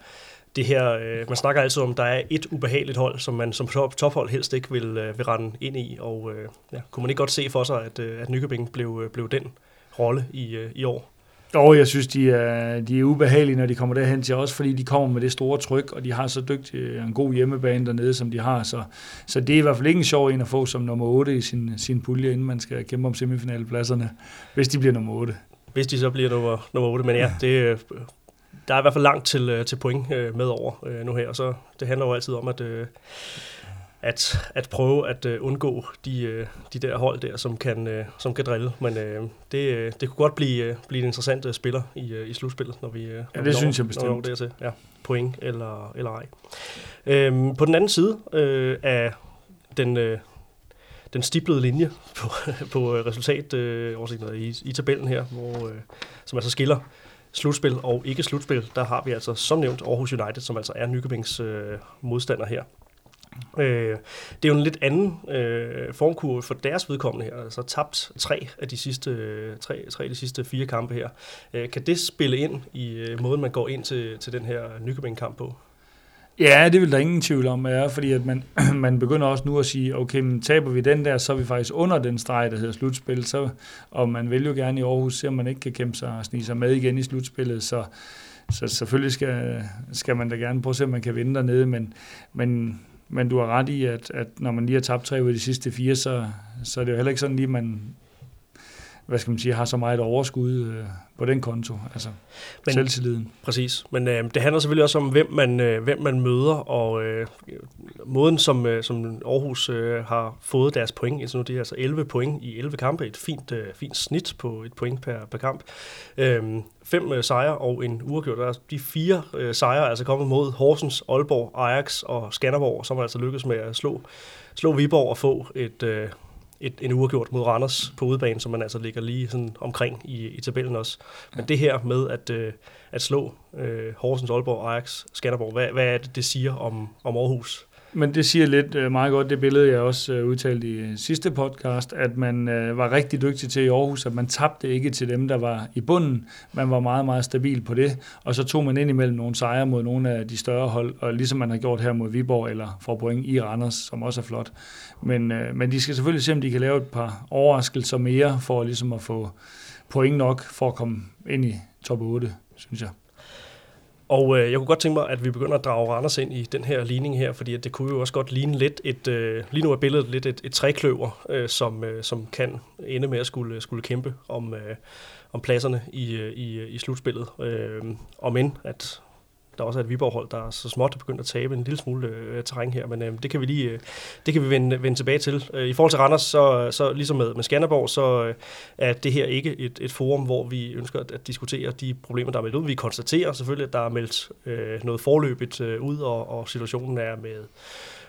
det her man snakker altid om, der er et ubehageligt hold, som man som top, tophold helst ikke vil, vil rende ind i, og ja, kunne man ikke godt se for sig, at, at Nykøbing blev, blev den rolle i, i år? Og jeg synes, de er, de er ubehagelige, når de kommer derhen til os, fordi de kommer med det store tryk, og de har så dygtig øh, en god hjemmebane dernede, som de har. Så, så det er i hvert fald ikke en sjov en at få som nummer 8 i sin, sin pulje, inden man skal kæmpe om semifinalpladserne, hvis de bliver nummer 8. Hvis de så bliver nummer, nummer 8, men ja, det, øh, der er i hvert fald langt til, øh, til point med over nu her, og så det handler jo altid om, at at, at prøve at uh, undgå de, uh, de der hold der, som kan, uh, som kan drille. Men uh, det, det kunne godt blive, uh, blive en interessant uh, spiller i, uh, i slutspillet, når vi, uh, ja, det synes jeg bestemt. Når vi dertil. Ja, point eller, eller ej. Uh, på den anden side uh, af den, uh, den stiplede linje på, på resultat uh, i, i tabellen her, hvor, uh, som altså skiller slutspil og ikke slutspil, der har vi altså som nævnt Aarhus United, som altså er Nykøbings uh, modstander her. Øh, det er jo en lidt anden øh, formkurve for deres vedkommende her, altså tabt tre af de sidste, øh, tre, tre af de sidste fire kampe her. Øh, kan det spille ind i øh, måden, man går ind til, til den her Nykøbing-kamp på? Ja, det vil der ingen tvivl om er, fordi at man, man begynder også nu at sige, okay, men taber vi den der, så er vi faktisk under den streg, der hedder slutspil, så, og man vil jo gerne i Aarhus se, om man ikke kan kæmpe sig og snige sig med igen i slutspillet, så, så selvfølgelig skal, skal man da gerne prøve at se, om man kan vinde dernede, men, men men du har ret i, at, at når man lige har tabt tre ud af de sidste fire, så, så er det jo heller ikke sådan lige, man, hvad skal man sige, har så meget overskud øh, på den konto, altså Men, selvtilliden. Præcis, men øh, det handler selvfølgelig også om, hvem man, øh, hvem man møder, og øh, måden, som, øh, som Aarhus øh, har fået deres point, altså nu det er altså 11 point i 11 kampe, et fint, øh, fint snit på et point per, per kamp. Øh, fem øh, sejre og en uafgjort. Der er de fire øh, sejre er altså kommet mod Horsens, Aalborg, Ajax og Skanderborg, som har altså lykkedes med at slå, slå Viborg og få et, øh, et, en uafgjort mod Randers på udebane, som man altså ligger lige sådan omkring i, i tabellen også. Men ja. det her med at, øh, at slå øh, Horsens, Aalborg, Ajax, Skanderborg, hvad, hvad er det, det siger om, om Aarhus? Men det siger lidt øh, meget godt, det billede, jeg også øh, udtalte i øh, sidste podcast, at man var rigtig dygtig til i Aarhus, at man tabte ikke til dem, der var i bunden. Man var meget, meget stabil på det, og så tog man ind imellem nogle sejre mod nogle af de større hold, og ligesom man har gjort her mod Viborg eller for point i Randers, som også er flot. Men, men de skal selvfølgelig se, om de kan lave et par overraskelser mere, for ligesom at få point nok for at komme ind i top 8, synes jeg. Og øh, jeg kunne godt tænke mig, at vi begynder at drage Randers ind i den her ligning her, fordi at det kunne jo også godt ligne lidt et, øh, lige nu er billedet lidt et, et trækløver, øh, som, øh, som kan ende med at skulle, øh, skulle kæmpe om, øh, om pladserne i, øh, i, øh, i slutspillet. Øh, om end, at der også er et Viborg-hold, der er så småt er begyndt at tabe en lille smule øh, terræn her, men øh, det kan vi lige øh, det kan vi vende, vende tilbage til. Øh, I forhold til Randers, så, så ligesom med, med Skanderborg, så øh, er det her ikke et, et forum, hvor vi ønsker at, at diskutere de problemer, der er meldt ud. Vi konstaterer selvfølgelig, at der er meldt øh, noget forløbigt øh, ud, og, og situationen er med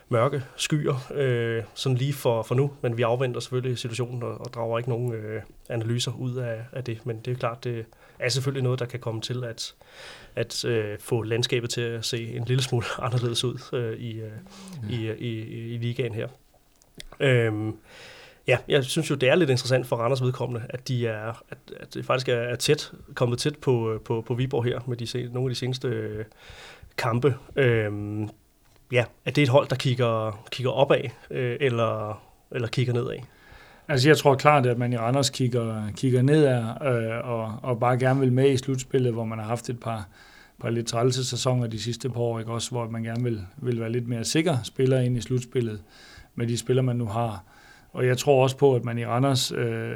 mørke skyer, øh, sådan lige for, for nu, men vi afventer selvfølgelig situationen og, og drager ikke nogen øh, analyser ud af, af det, men det er klart, det er selvfølgelig noget, der kan komme til at, at øh, få landskabet til at se en lille smule anderledes ud øh, i, øh, i, i, i ligaen her. Øhm, ja, jeg synes jo, det er lidt interessant for Randers vedkommende, at, de er, at, at det faktisk er tæt, kommet tæt på, på, på Viborg her med de, nogle af de seneste øh, kampe. Øhm, ja, er det et hold, der kigger, kigger opad, øh, eller, eller kigger nedad? Altså jeg tror klart, at man i Randers kigger, kigger nedad øh, og, og bare gerne vil med i slutspillet, hvor man har haft et par, par lidt trælse sæsoner de sidste par år, ikke? også hvor man gerne vil, vil være lidt mere sikker spiller ind i slutspillet med de spillere, man nu har. Og jeg tror også på, at man i Randers øh,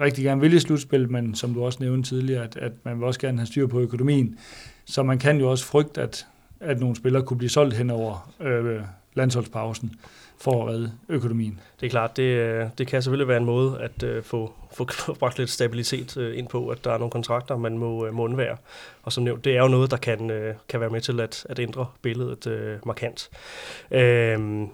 rigtig gerne vil i slutspillet, men som du også nævnte tidligere, at, at man vil også gerne have styr på økonomien. Så man kan jo også frygte, at, at nogle spillere kunne blive solgt hen over øh, landsholdspausen for at redde økonomien. Det er klart, det, øh, det kan selvfølgelig være en måde at øh, få, få bragt lidt stabilitet øh, ind på, at der er nogle kontrakter, man må, uh, må undvære. Og som nævnt, det er jo noget, der kan, kan være med til at, at ændre billedet markant. Uh,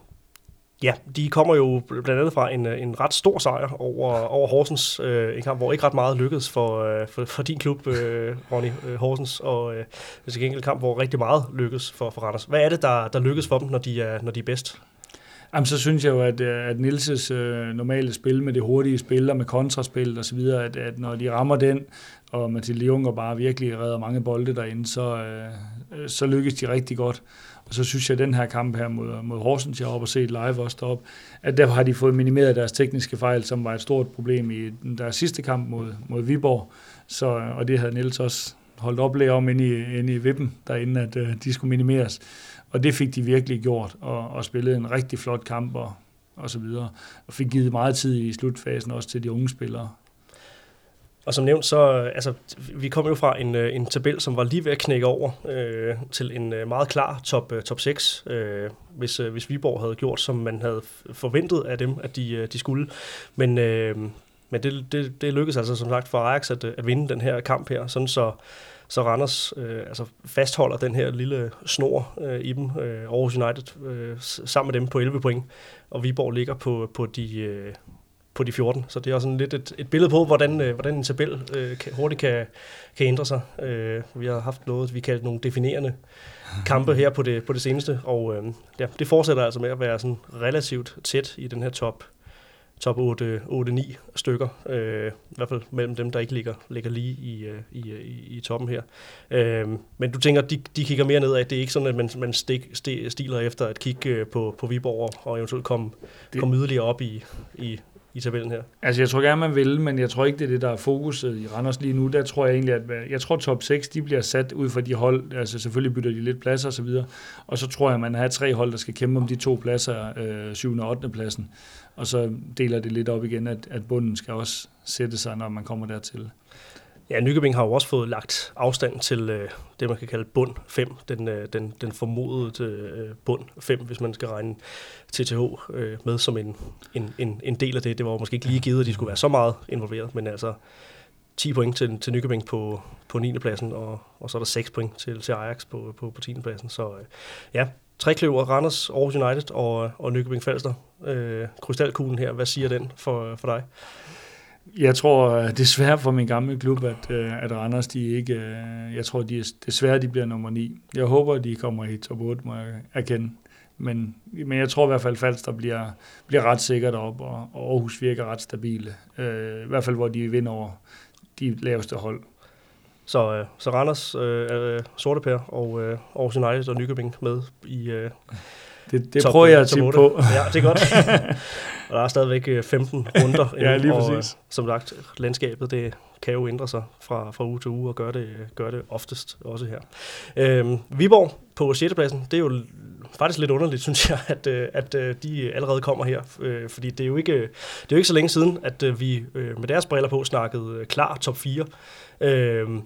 Ja, de kommer jo blandt andet fra en, en ret stor sejr over, over Horsens, øh, en kamp, hvor ikke ret meget lykkedes for, øh, for, for din klub, øh, Ronny øh, Horsens, og øh, det er en kamp, hvor rigtig meget lykkedes for, for Randers. Hvad er det, der, der lykkes for dem, når de er, når de er bedst? Jamen, så synes jeg jo, at, øh, at Nilses øh, normale spil med det hurtige spil og med kontraspil og så videre, at, at når de rammer den, og Mathilde Junger bare virkelig redder mange bolde derinde, så, øh, så lykkes de rigtig godt. Og så synes jeg, at den her kamp her mod, mod Horsens, jeg har op og set live også deroppe, at der har de fået minimeret deres tekniske fejl, som var et stort problem i deres sidste kamp mod, mod Viborg. Så, og det havde Niels også holdt oplæg om inde i, inde i vippen derinde, at øh, de skulle minimeres. Og det fik de virkelig gjort, og, og spillede en rigtig flot kamp og, og så videre. Og fik givet meget tid i slutfasen også til de unge spillere. Og som nævnt, så altså, vi kom jo fra en, øh, en tabel, som var lige ved at knække over øh, til en øh, meget klar top, øh, top 6, øh, hvis, hvis Viborg havde gjort, som man havde forventet af dem, at de, de skulle. Men, øh, men det, det, det lykkedes altså som sagt for Ajax at, at vinde den her kamp her, sådan så så Randers øh, altså fastholder den her lille snor øh, i dem, øh, Aarhus United, øh, sammen med dem på 11 point, og Viborg ligger på, på, de, øh, på de 14. Så det er også sådan lidt et, et billede på, hvordan, øh, hvordan en tabel øh, kan, hurtigt kan, kan ændre sig. Øh, vi har haft noget, vi kalder nogle definerende kampe her på det, på det seneste, og øh, ja, det fortsætter altså med at være sådan relativt tæt i den her top top 8-9 stykker, øh, i hvert fald mellem dem, der ikke ligger, ligger lige i, øh, i, øh, i, i toppen her. Øh, men du tænker, de, de kigger mere nedad, det er ikke sådan, at man, man stik, st, stiler efter at kigge øh, på, på Viborg og eventuelt komme, det, komme yderligere op i, i i tabellen her? Altså, jeg tror gerne, man vil, men jeg tror ikke, det er det, der er fokuset i Randers lige nu. Der tror jeg egentlig, at øh, jeg tror, top 6 de bliver sat ud fra de hold. Altså, selvfølgelig bytter de lidt pladser og så videre. Og så tror jeg, at man har tre hold, der skal kæmpe om de to pladser, øh, 7. og 8. pladsen. Og så deler det lidt op igen, at, at bunden skal også sætte sig, når man kommer dertil. Ja, Nykøbing har jo også fået lagt afstand til øh, det, man kan kalde bund 5, den, øh, den, den formodede øh, bund 5, hvis man skal regne TTH øh, med som en, en, en, en del af det. Det var måske ikke lige givet, at de skulle være så meget involveret, men altså 10 point til, til Nykøbing på, på 9. pladsen, og, og så er der 6 point til, til Ajax på, på, på 10. pladsen. Så øh, ja, Trekløver, Randers, Aarhus United og, og Nykøbing Falster. Øh, krystalkuglen her, hvad siger den for, for dig? Jeg tror øh, desværre for min gamle klub, at, øh, at Randers, de ikke, øh, jeg tror de er, desværre, de bliver nummer 9. Jeg håber, de kommer i top 8, må jeg erkende. Men, men jeg tror i hvert fald, at Falster bliver, bliver ret sikkert op, og, og Aarhus virker ret stabile. Øh, I hvert fald, hvor de vinder over de laveste hold. Så, øh, så Randers, øh, Sorte Per og øh, Aarhus United og Nykøbing med i, øh, det, det prøver jeg at tippe på. Ja, det er godt. og der er stadigvæk 15 øh, runder. ja, lige og, præcis. som sagt, landskabet det kan jo ændre sig fra, fra uge til uge, og gøre det, gør det oftest også her. Øhm, Viborg på 6. pladsen, det er jo faktisk lidt underligt, synes jeg, at, øh, at de allerede kommer her. Fordi det er jo ikke, det er jo ikke så længe siden, at vi med deres briller på snakkede klar top 4. Øhm,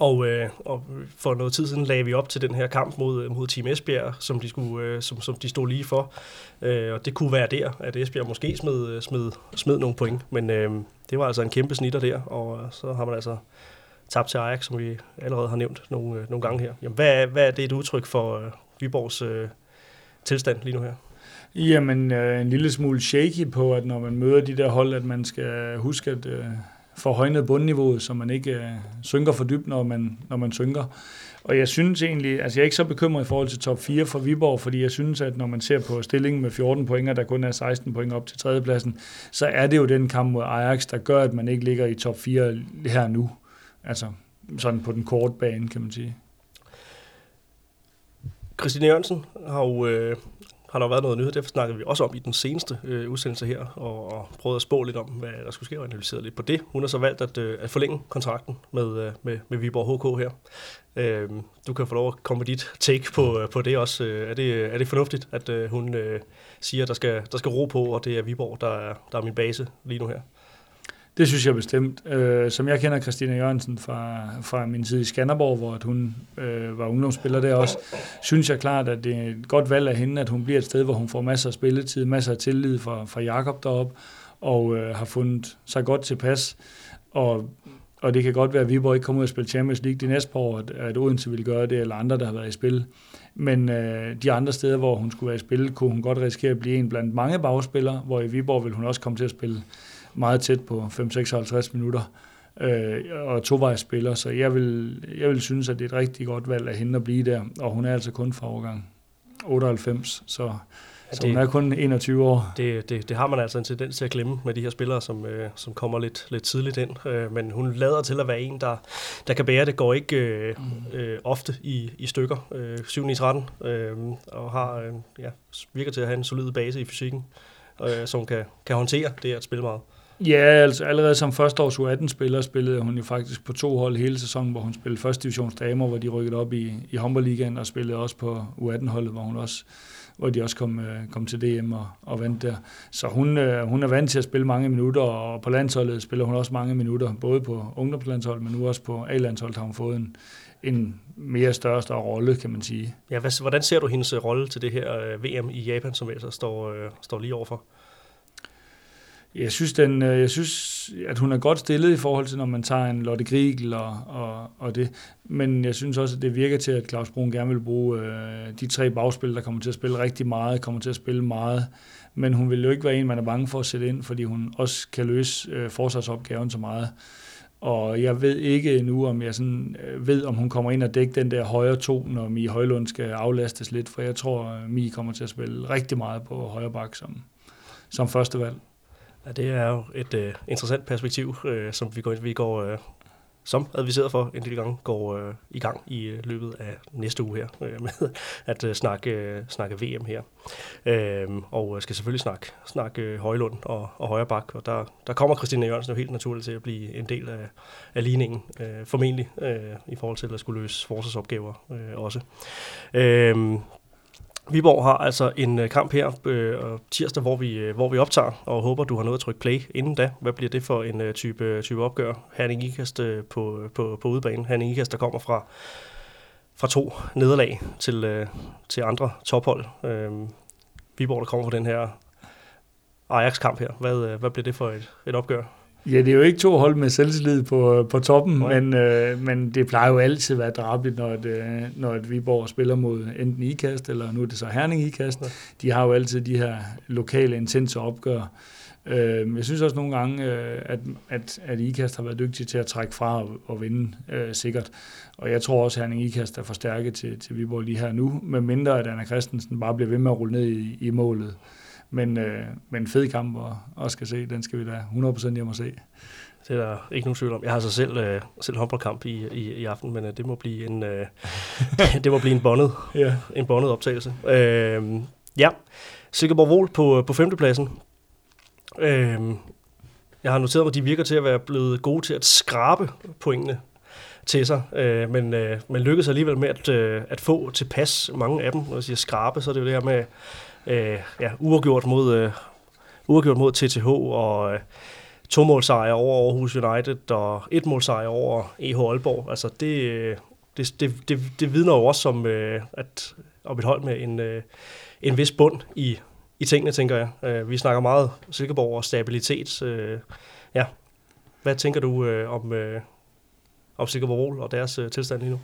og, øh, og for noget tid siden lagde vi op til den her kamp mod, øh, mod Team Esbjerg, som de, skulle, øh, som, som de stod lige for. Øh, og det kunne være der, at Esbjerg måske smed, øh, smed, smed nogle point. Men øh, det var altså en kæmpe snitter der, og øh, så har man altså tabt til Ajax, som vi allerede har nævnt nogle, nogle gange her. Jamen, hvad, hvad er det et udtryk for øh, Viborgs øh, tilstand lige nu her? Jamen, øh, en lille smule shaky på, at når man møder de der hold, at man skal huske, at øh, forhøjnet bundniveauet, så man ikke øh, synker for dybt, når man, når man synker. Og jeg synes egentlig, altså jeg er ikke så bekymret i forhold til top 4 for Viborg, fordi jeg synes, at når man ser på stillingen med 14 point, og der kun er 16 point op til tredjepladsen, så er det jo den kamp mod Ajax, der gør, at man ikke ligger i top 4 her nu. Altså sådan på den korte bane, kan man sige. Christine Jørgensen har jo øh, har der været noget nyt, derfor snakkede vi også om i den seneste øh, udsendelse her, og, og prøvede at spå lidt om, hvad der skulle ske, og analysere lidt på det. Hun har så valgt at, øh, at forlænge kontrakten med, øh, med, med Viborg HK her. Øh, du kan få lov at komme med dit take på, øh, på det også. Øh, er, det, øh, er det fornuftigt, at øh, hun øh, siger, at der skal, der skal ro på, og det er Viborg, der er, der er min base lige nu her? Det synes jeg bestemt. Øh, som jeg kender Christina Jørgensen fra, fra min tid i Skanderborg, hvor at hun øh, var ungdomsspiller der også, synes jeg klart, at det er et godt valg af hende, at hun bliver et sted, hvor hun får masser af spilletid, masser af tillid fra, fra Jakob derop og øh, har fundet sig godt tilpas. Og, og det kan godt være, at Viborg ikke kommer ud og spille Champions League de næste par år, at, at Odense vil gøre det, eller andre, der har været i spil. Men øh, de andre steder, hvor hun skulle være i spil, kunne hun godt risikere at blive en blandt mange bagspillere, hvor i Viborg vil hun også komme til at spille meget tæt på 5-56 minutter øh, og tovejsspiller, så jeg vil, jeg vil synes, at det er et rigtig godt valg af hende at blive der, og hun er altså kun fra årgang 98, så, ja, det, så hun er kun 21 år. Det, det, det har man altså en tendens til at glemme med de her spillere, som, øh, som kommer lidt, lidt tidligt ind, øh, men hun lader til at være en, der, der kan bære det, går ikke øh, mm. øh, ofte i, i stykker, øh, 7 i 13, øh, og har, øh, ja, virker til at have en solid base i fysikken, øh, som kan, kan håndtere det at spille meget. Ja, altså allerede som førsteårs U18-spiller spillede hun jo faktisk på to hold hele sæsonen, hvor hun spillede første divisions damer, hvor de rykkede op i, i håndboldligaen, og spillede også på U18-holdet, hvor hun også hvor de også kom, øh, kom til DM og, og vandt der. Så hun, øh, hun er vant til at spille mange minutter, og på landsholdet spiller hun også mange minutter, både på ungdomslandsholdet, men nu også på A-landsholdet har hun fået en, en mere større, større rolle, kan man sige. Ja, hvad, hvordan ser du hendes rolle til det her øh, VM i Japan, som altså står, står lige overfor? Jeg synes, den, øh, jeg synes, at hun er godt stillet i forhold til, når man tager en Lotte Grigel og, og, og det. Men jeg synes også, at det virker til, at Claus Brun gerne vil bruge øh, de tre bagspil, der kommer til at spille rigtig meget, kommer til at spille meget. Men hun vil jo ikke være en, man er bange for at sætte ind, fordi hun også kan løse øh, forsvarsopgaven så meget. Og jeg ved ikke nu, om jeg sådan, øh, ved, om hun kommer ind og dække den der højre to, når Mie Højlund skal aflastes lidt, for jeg tror, øh, at Mie kommer til at spille rigtig meget på højre bak som, som første valg. Ja, det er jo et uh, interessant perspektiv, uh, som vi går, vi går uh, som adviseret for en lille gang, går øh, i gang i øh, løbet af næste uge her øh, med at øh, snakke, øh, snakke VM her. Øhm, øh, og skal selvfølgelig snakke, snakke øh, Højlund og, og Højrebak, og der, der kommer Christina Jørgensen jo helt naturligt til at blive en del af, af ligningen, øh, formentlig øh, i forhold til at skulle løse forsvarsopgaver øh, også. Øh, Viborg har altså en øh, kamp her øh, tirsdag, hvor vi, øh, hvor vi optager, og håber, du har noget at trykke play inden da. Hvad bliver det for en øh, type, øh, type opgør? Herning Ikast øh, på, øh, på, på udebane. Herning Ikast, der kommer fra, fra to nederlag til, øh, til andre tophold. Øh, Viborg, der kommer fra den her Ajax-kamp her. Hvad, øh, hvad bliver det for et, et opgør? Ja, det er jo ikke to hold med selvtillid på, på toppen, men, øh, men det plejer jo altid at være drabeligt, når, et, øh, når et Viborg spiller mod enten IKAST, eller nu er det så Herning IKAST. Ja. De har jo altid de her lokale intense opgør. Øh, jeg synes også nogle gange, øh, at, at, at IKAST har været dygtige til at trække fra og, og vinde øh, sikkert. Og jeg tror også, at Herning IKAST er forstærket til, til Viborg lige her nu, med mindre at Anna Christensen bare bliver ved med at rulle ned i, i målet. Men, øh, men fed kamp og, og skal se, den skal vi da 100% hjem og se. Det er der ikke nogen tvivl om. Jeg har så selv, øh, selv håndboldkamp i, i, i aften, men øh, det må blive en øh, det må blive en bondet, ja. en bondet optagelse. Øh, ja, Silkeborg Vol på, på femtepladsen. Øh, jeg har noteret mig, at de virker til at være blevet gode til at skrabe pointene til sig, øh, men, øh, men lykkedes alligevel med at, øh, at få tilpas mange af dem. Når jeg siger skrabe, så er det jo det her med øh, ja, uafgjort mod, øh, uafgjort mod TTH og øh, to målsejre over Aarhus United og et målsejr over EH Aalborg. Altså det, øh, det, det, det, det vidner jo også om, øh, at, om et hold med en, øh, en vis bund i, i tingene, tænker jeg. Øh, vi snakker meget Silkeborg og stabilitet. Øh, ja. Hvad tænker du øh, om, øh, om Silkeborg og deres øh, tilstand lige nu?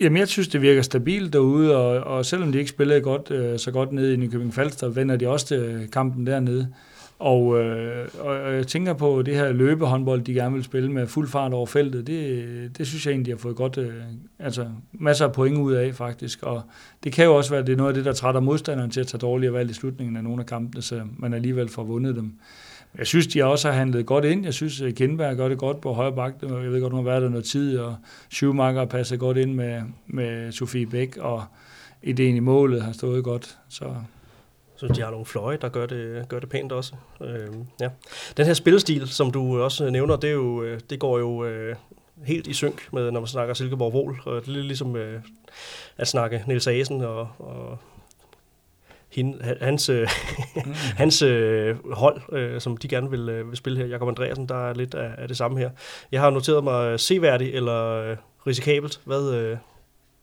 Jamen, jeg synes, det virker stabilt derude, og, og selvom de ikke spillede godt, øh, så godt nede i Nykøbing Falster, vender de også til kampen dernede. Og, øh, og jeg tænker på det her løbehåndbold, de gerne vil spille med fuld fart over feltet. Det, det synes jeg egentlig, de har fået godt, øh, altså masser af point ud af faktisk. Og det kan jo også være, at det er noget af det, der trætter modstanderen til at tage dårlige valg i slutningen af nogle af kampene, så man alligevel får vundet dem. Jeg synes, de også har handlet godt ind. Jeg synes, at Kindberg gør det godt på højre bak. Jeg ved godt, hun har været der noget tid, og Schumacher passer godt ind med, med Sofie Bæk, og ideen i målet har stået godt. Så så de har nogle fløje, der gør det, gør det pænt også. Øh, ja. Den her spillestil, som du også nævner, det, er jo, øh, det går jo øh, helt i synk med, når man snakker Silkeborg Vol. Og det er lidt ligesom øh, at snakke Niels Asen og, og hende, hans, øh, mm. hans øh, hold, øh, som de gerne vil, øh, vil spille her. Jakob Andreasen, der er lidt af, af det samme her. Jeg har noteret mig seværdig eller øh, risikabelt. Hvad, øh,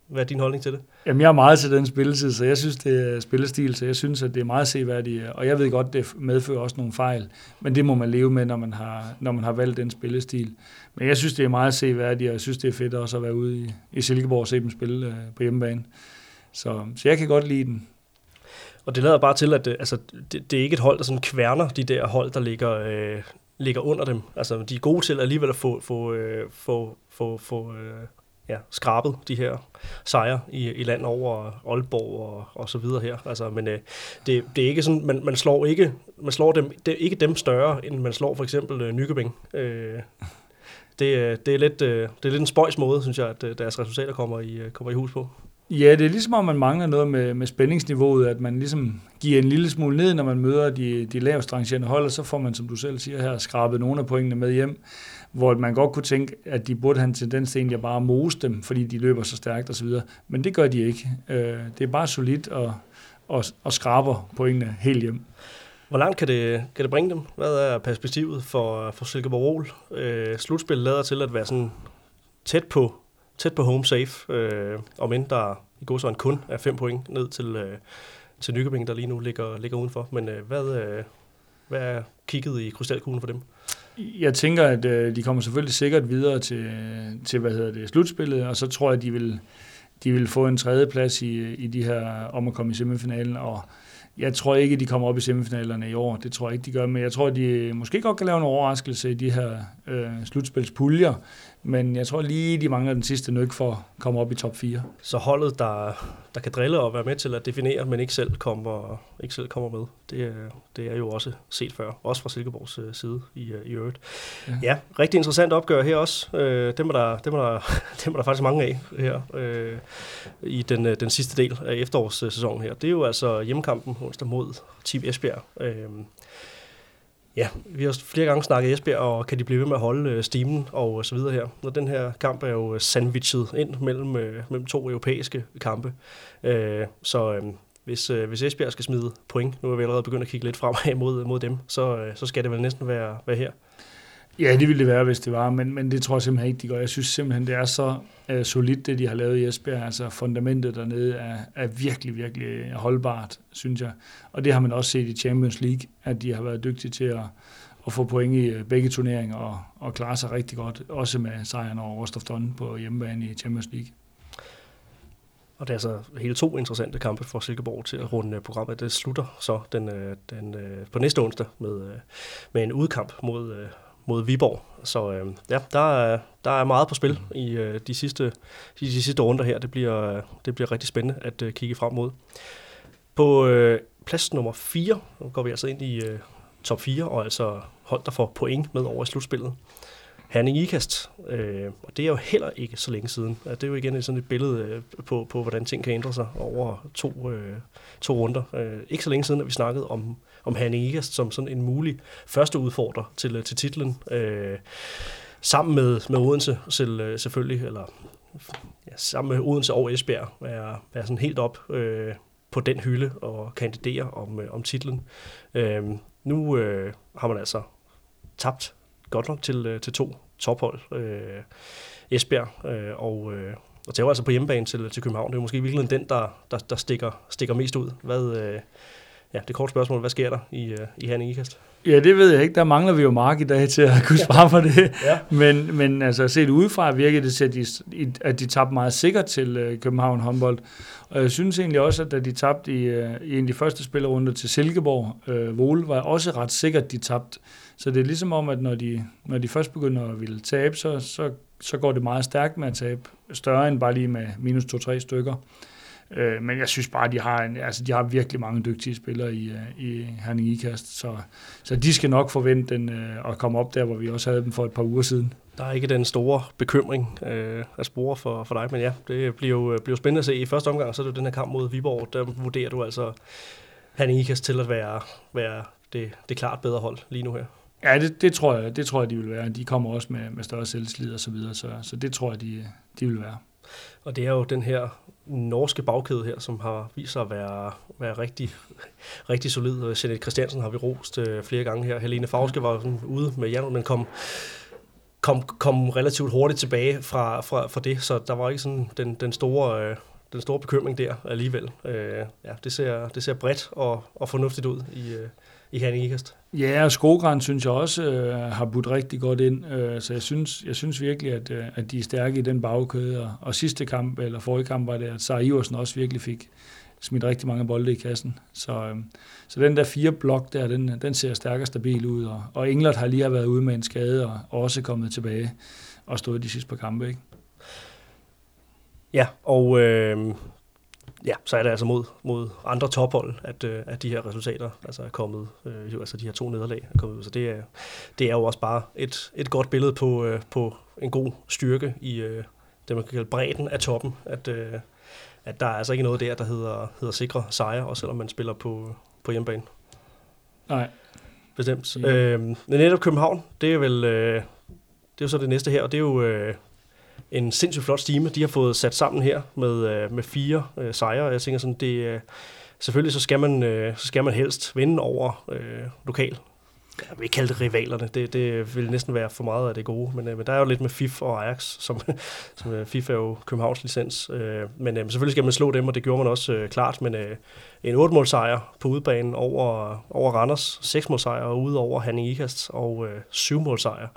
hvad er din holdning til det? Jamen, jeg er meget til den spilletid, så jeg synes, det er spillestil, så jeg synes, at det er meget seværdigt. Og jeg ved godt, det medfører også nogle fejl, men det må man leve med, når man har, når man har valgt den spillestil. Men jeg synes, det er meget seværdigt, og jeg synes, det er fedt også at være ude i, i Silkeborg og se dem spille øh, på hjemmebane. Så, så jeg kan godt lide den. Og det lader bare til, at det, altså, det, det er ikke et hold, der sådan kværner de der hold, der ligger, øh, ligger under dem. Altså, de er gode til alligevel at få, få, øh, få, få, få øh, ja, skrabet de her sejre i, i land over Aalborg og, og så videre her. Altså, men øh, det, det er ikke sådan, man, man slår ikke, man slår dem, det er ikke dem større, end man slår for eksempel øh, Nykøbing. Øh, det, øh, det, er lidt, øh, det er lidt en spøjs måde, synes jeg, at øh, deres resultater kommer i, kommer i hus på. Ja, det er ligesom om, man mangler noget med, med spændingsniveauet, at man ligesom giver en lille smule ned, når man møder de, de lavest rangerende hold, og så får man, som du selv siger her, skrabet nogle af pointene med hjem, hvor man godt kunne tænke, at de burde have en tendens til egentlig bare at mose dem, fordi de løber så stærkt osv., men det gør de ikke. Øh, det er bare solidt og, og, og skraber pointene helt hjem. Hvor langt kan det, kan det bringe dem? Hvad er perspektivet for, for Silkeborg Rol? Øh, slutspillet lader til at være sådan tæt på tæt på home safe, øh, om end der i går så en kun er fem point ned til, øh, til Nykøbing, der lige nu ligger, ligger udenfor. Men øh, hvad, øh, hvad er kigget i krystalkuglen for dem? Jeg tænker, at øh, de kommer selvfølgelig sikkert videre til, til hvad hedder det, slutspillet, og så tror jeg, at de vil, de vil få en tredje plads i, i de her om at komme i semifinalen, og jeg tror ikke, de kommer op i semifinalerne i år. Det tror jeg ikke, de gør. Men jeg tror, de måske godt kan lave en overraskelse i de her øh, slutspilspuljer. Men jeg tror lige, de mangler den sidste nyk for at komme op i top 4. Så holdet, der, der kan drille og være med til at definere, men ikke selv kommer, ikke selv kommer med, det er, det er jo også set før. Også fra Silkeborgs øh, side i, øh, i øvrigt. Ja. ja, rigtig interessant opgør her også. Øh, dem, er der, dem, er der, dem er der faktisk mange af her øh, i den, den sidste del af efterårssæsonen her. Det er jo altså hjemmekampen onsdag mod Team Esbjerg. Øh, Ja, vi har flere gange snakket Esbjerg, og kan de blive ved med at holde øh, stimen og øh, så videre her. Når den her kamp er jo øh, sandwichet ind mellem, mellem to europæiske kampe. Så hvis, hvis Esbjerg skal smide point, nu er vi allerede begyndt at kigge lidt fremad mod, mod dem, så, så skal det vel næsten være, være her. Ja, det ville det være, hvis det var, men, men det tror jeg simpelthen ikke, de gør. Jeg synes simpelthen, det er så øh, solidt, det de har lavet i Esbjerg. Altså fundamentet dernede er, er virkelig, virkelig holdbart, synes jeg. Og det har man også set i Champions League, at de har været dygtige til at, at få point i øh, begge turneringer og, og klare sig rigtig godt, også med sejren over Rostov Don på hjemmebane i Champions League. Og det er altså hele to interessante kampe for Silkeborg til at runde øh, programmet. Det slutter så den, øh, den, på næste onsdag med, med en udkamp mod, mod Viborg. Så øh, ja, der er, der er meget på spil i øh, de, sidste, de, de sidste runder her. Det bliver, øh, det bliver rigtig spændende at øh, kigge frem mod. På øh, plads nummer 4, nu går vi altså ind i øh, top 4, og altså hold, der får point med over i slutspillet. Herning Ikast, øh, og det er jo heller ikke så længe siden. Det er jo igen sådan et billede øh, på, på, hvordan ting kan ændre sig over to, øh, to runder. Øh, ikke så længe siden, at vi snakkede om om Hanning Igast som sådan en mulig første udfordrer til, øh, til titlen. Øh, sammen med, med Odense selv, øh, selvfølgelig, eller ja, sammen med Odense og Esbjerg, er, er sådan helt op øh, på den hylde og kandidere om, øh, om titlen. Øh, nu øh, har man altså tabt godt nok til, øh, til to tophold. Øh, Esbjerg øh, og, øh, og tager altså på hjemmebane til, til København. Det er måske virkelig den, der, der, der stikker, stikker mest ud. Hvad, øh, ja, det korte spørgsmål, hvad sker der i, uh, i Herning Ikast? Ja, det ved jeg ikke. Der mangler vi jo Mark i dag til at kunne svare på det. ja. men, men altså set udefra virkede det til, at de, at de tabte meget sikkert til uh, København håndbold. Og jeg synes egentlig også, at da de tabte i, uh, i en af de første spillerunder til Silkeborg, uh, Vole, var også ret sikkert, de tabte. Så det er ligesom om, at når de, når de først begynder at ville tabe, så, så, så går det meget stærkt med at tabe. Større end bare lige med minus 2-3 stykker. Øh, men jeg synes bare, at de har, en, altså, de har virkelig mange dygtige spillere i, øh, i Herning Ikast, så, så de skal nok forvente den, øh, at komme op der, hvor vi også havde dem for et par uger siden. Der er ikke den store bekymring øh, at spore for, for dig, men ja, det bliver jo, bliver jo spændende at se. I første omgang, så er det den her kamp mod Viborg, der vurderer du altså Herning Ikast til at være, være det, det klart bedre hold lige nu her. Ja, det, det, tror jeg, det tror jeg, de vil være. De kommer også med, med større selvslid og så videre, så, så det tror jeg, de, de vil være. Og det er jo den her norske bagkæde her, som har vist sig at være, være rigtig, rigtig solid. Jeanette Christiansen har vi rost øh, flere gange her. Helene Fauske var sådan ude med jern, men kom, kom, kom relativt hurtigt tilbage fra, fra, fra det, så der var ikke sådan den, den store... Øh, den store bekymring der alligevel. Øh, ja, det ser, det ser bredt og, og fornuftigt ud i, øh, i Herning Ikast. Ja, og Skogran synes jeg også øh, har budt rigtig godt ind, øh, så jeg synes, jeg synes virkelig, at, øh, at de er stærke i den bagkæde, og, og sidste kamp, eller forrige kamp, var det, at Sarah Iversen også virkelig fik smidt rigtig mange bolde i kassen. Så, øh, så den der fire blok der, den, den ser stærk og stabil ud, og, og England har lige været ude med en skade, og, og også kommet tilbage og stået de sidste par kampe, ikke? Ja, og øh, ja, så er det altså mod, mod andre tophold, at, øh, at de her resultater altså er kommet, øh, altså de her to nederlag er kommet ud. Så det er, det er jo også bare et, et godt billede på, øh, på en god styrke i øh, det, man kan kalde bredden af toppen, at, øh, at der er altså ikke noget der, der hedder, hedder sikre sejre, også selvom man spiller på, på hjemmebane. Nej. Bestemt. Ja. Øh, netop København, det er vel... Øh, det er jo så det næste her, og det er jo øh, en sindssygt flot stime, de har fået sat sammen her med, øh, med fire øh, sejre. Jeg tænker sådan, det øh, selvfølgelig så skal man, øh, så skal man helst vinde over øh, lokal jeg vil ikke kalde det rivalerne, det, det vil næsten være for meget af det gode, men, øh, men der er jo lidt med FIF og Ajax, som, som øh, FIF er jo Københavns licens, øh, men øh, selvfølgelig skal man slå dem, og det gjorde man også øh, klart, men øh, en 8 sejr på udebanen over, over Randers, 6 sejr ude over Hanning Ikast, og øh, 7 sejr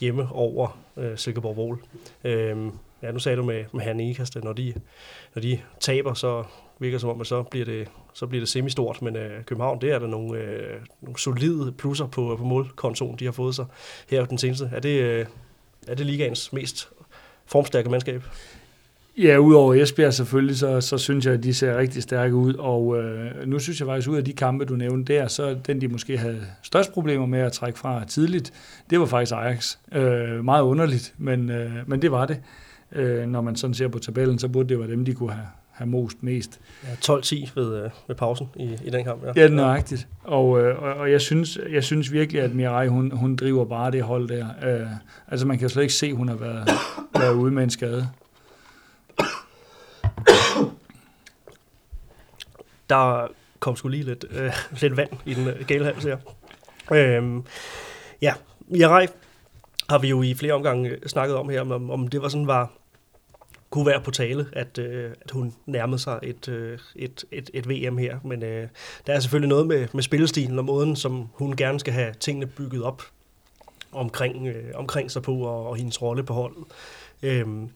hjemme over øh, Silkeborg Vål. Øh, ja, nu sagde du med, med Hanning Ikast, når de, når de taber, så virker som om, at så bliver det, så bliver det semi-stort, men øh, København, det er der nogle, øh, nogle solide plusser på, på målkontoen, de har fået sig her den seneste. Er det, øh, er det ligaens mest formstærke mandskab? Ja, udover Esbjerg selvfølgelig, så, så synes jeg, at de ser rigtig stærke ud, og øh, nu synes jeg faktisk, ud af de kampe, du nævnte der, så den, de måske havde størst problemer med at trække fra tidligt, det var faktisk Ajax. Øh, meget underligt, men, øh, men det var det. Øh, når man sådan ser på tabellen, så burde det være dem, de kunne have, have most mest. Ja, 12-10 ved, øh, ved pausen i, i den kamp. Ja, ja nøjagtigt. Og, øh, og, og jeg, synes, jeg synes virkelig, at Mirai, hun, hun driver bare det hold der. Øh, altså man kan slet ikke se, at hun har været, været ude med en skade. Der kom sgu lige lidt, øh, lidt vand i den øh, gale hals her. Øhm, ja, Mirai har vi jo i flere omgange snakket om her, om, om det var sådan var kunne være på tale, at, øh, at hun nærmede sig et, øh, et, et, et VM her. Men øh, der er selvfølgelig noget med, med spillestilen og måden, som hun gerne skal have tingene bygget op omkring, øh, omkring sig på og, og hendes rolle på holdet. Øhm,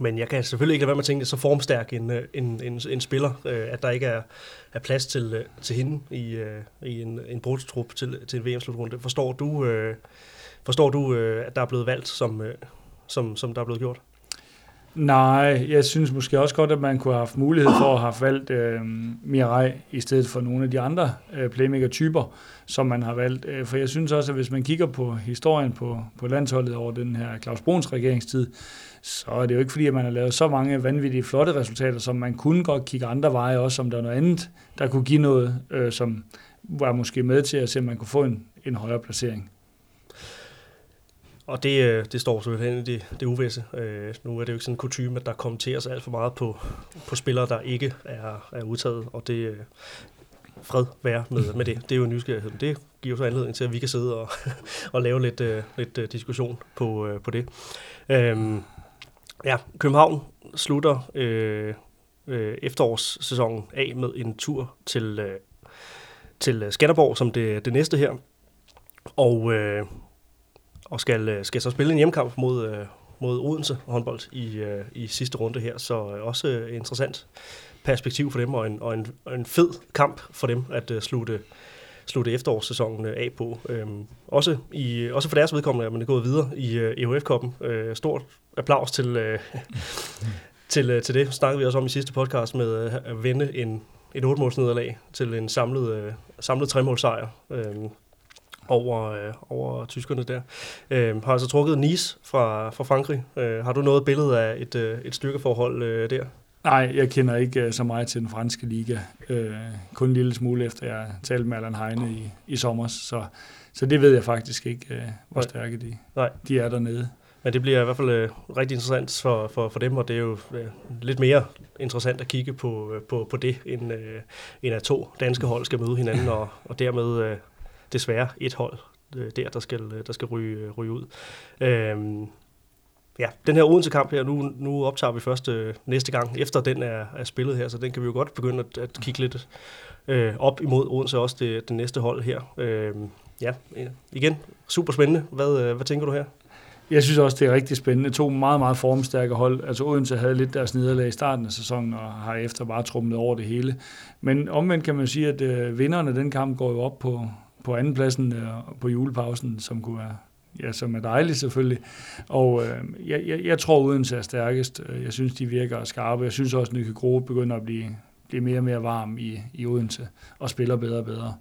men jeg kan selvfølgelig ikke lade være med at tænke, at så formstærk en, øh, en, en, en spiller, øh, at der ikke er, er plads til, øh, til hende i, øh, i en, en brudstrup til, til en VM-slutrunde. Forstår du, øh, forstår du øh, at der er blevet valgt, som, øh, som, som der er blevet gjort? Nej, jeg synes måske også godt, at man kunne have haft mulighed for at have valgt øh, Mirai i stedet for nogle af de andre øh, playmaker-typer, som man har valgt. Øh, for jeg synes også, at hvis man kigger på historien på, på landsholdet over den her Claus Bruns regeringstid, så er det jo ikke fordi, at man har lavet så mange vanvittige flotte resultater, som man kunne godt kigge andre veje også, om der er noget andet, der kunne give noget, øh, som var måske med til at se, om man kunne få en, en højere placering. Og det, øh, det står selvfølgelig i det, det uvisse. Øh, nu er det jo ikke sådan en kutume, at der kommenteres alt for meget på, på spillere, der ikke er, er udtaget, og det øh, fred være med, med det. Det er jo nysgerrigheden. Det giver så anledning til, at vi kan sidde og, og lave lidt, øh, lidt øh, diskussion på, øh, på det. Øh, ja, København slutter øh, øh, efterårssæsonen af med en tur til, øh, til Skanderborg som det, det næste her. Og øh, og skal, øh, skal så spille en hjemmekamp mod, øh, mod Odense håndbold i, øh, i sidste runde her, så også interessant perspektiv for dem, og en, og en, og en fed kamp for dem at slutte, slutte efterårssæsonen af på. Øhm, også, i, også for deres vedkommende at man gået videre i EHF-koppen. Øh, stort applaus til, øh, til, til det. Snakkede vi også om i sidste podcast med at vende en, et 8 nederlag til en samlet, øh, samlet tremålsejr. Øhm, over, øh, over tyskerne der. Øh, har altså trukket Nice fra, fra Frankrig. Øh, har du noget billede af et, øh, et styrkeforhold øh, der? Nej, jeg kender ikke øh, så meget til den franske liga. Øh, kun en lille smule efter jeg talte med Allan Heine i, i sommer, så, så det ved jeg faktisk ikke, øh, hvor Nej. stærke de, Nej. de er dernede. Men det bliver i hvert fald øh, rigtig interessant for, for, for dem, og det er jo øh, lidt mere interessant at kigge på, øh, på, på det, end, øh, end at to danske hold skal møde hinanden, og, og dermed øh, desværre et hold øh, der, der skal, øh, der skal ryge, øh, ryge ud. Øhm, ja, den her Odense-kamp her, nu, nu optager vi først øh, næste gang, efter den er, er spillet her, så den kan vi jo godt begynde at, at kigge lidt øh, op imod Odense, også det, det næste hold her. Øhm, ja, øh, igen, super spændende. Hvad, øh, hvad tænker du her? Jeg synes også, det er rigtig spændende. To meget, meget formstærke hold. Altså Odense havde lidt deres nederlag i starten af sæsonen, og har efter bare trumlet over det hele. Men omvendt kan man sige, at øh, vinderne af den kamp går jo op på, på andenpladsen øh, på julepausen, som kunne være ja, som er dejligt selvfølgelig. Og øh, jeg, jeg, jeg tror Odense er stærkest. Jeg synes, de virker skarpe. Jeg synes også, at Nykke Grobe begynder at blive, blive mere og mere varm i, i Odense og spiller bedre og bedre.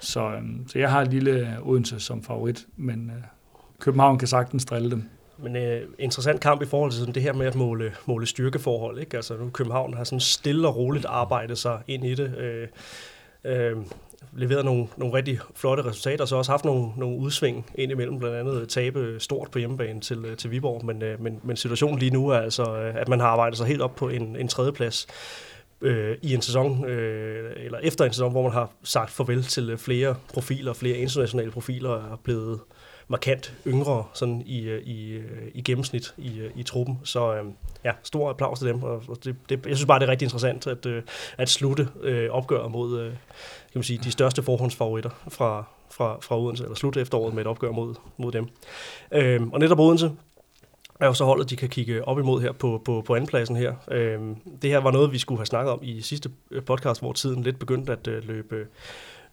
Så, øh, så jeg har et lille Odense som favorit, men øh, København kan sagtens drille dem. Men øh, interessant kamp i forhold til sådan det her med at måle, måle styrkeforhold. Ikke? Altså nu København har sådan stille og roligt arbejdet sig ind i det. Øh, øh, leveret nogle, nogle rigtig flotte resultater, og så også haft nogle, nogle udsving ind imellem, blandt andet tabe stort på hjemmebane til, øh, til Viborg, men, øh, men, men situationen lige nu er altså, øh, at man har arbejdet sig helt op på en, en tredjeplads øh, i en sæson, øh, eller efter en sæson, hvor man har sagt farvel til flere profiler, flere internationale profiler, er blevet markant yngre sådan i, øh, i, øh, i gennemsnit i, øh, i truppen. Så øh, ja, stor applaus til dem. Og det, det, jeg synes bare, det er rigtig interessant at, at slutte øh, opgøret mod, øh, kan man sige, de største forhåndsfavoritter fra, fra, fra Odense, eller slutte efteråret med et opgør mod, mod dem. Øhm, og netop Odense er jo så holdet, de kan kigge op imod her på, på, på andenpladsen her. Øhm, det her var noget, vi skulle have snakket om i sidste podcast, hvor tiden lidt begyndte at øh, løbe,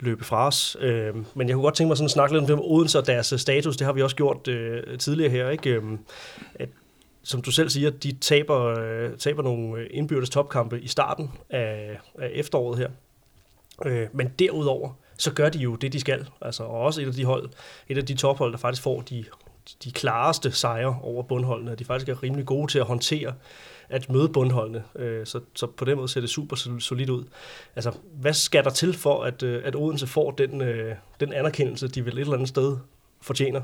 løbe fra os. Øh, men jeg kunne godt tænke mig sådan at snakke lidt om Odense og deres øh, status. Det har vi også gjort øh, tidligere her. Ikke? Øh, at, som du selv siger, de taber, øh, taber nogle øh, indbyrdes topkampe i starten af, af efteråret her. Øh, men derudover, så gør de jo det, de skal. Altså, og også et af de hold, et af de tophold, der faktisk får de, de klareste sejre over bundholdene. De faktisk er rimelig gode til at håndtere at møde bundholdene. Øh, så, så på den måde ser det super solidt ud. Altså, hvad skal der til for, at, øh, at Odense får den, øh, den anerkendelse, de vil et eller andet sted fortjener?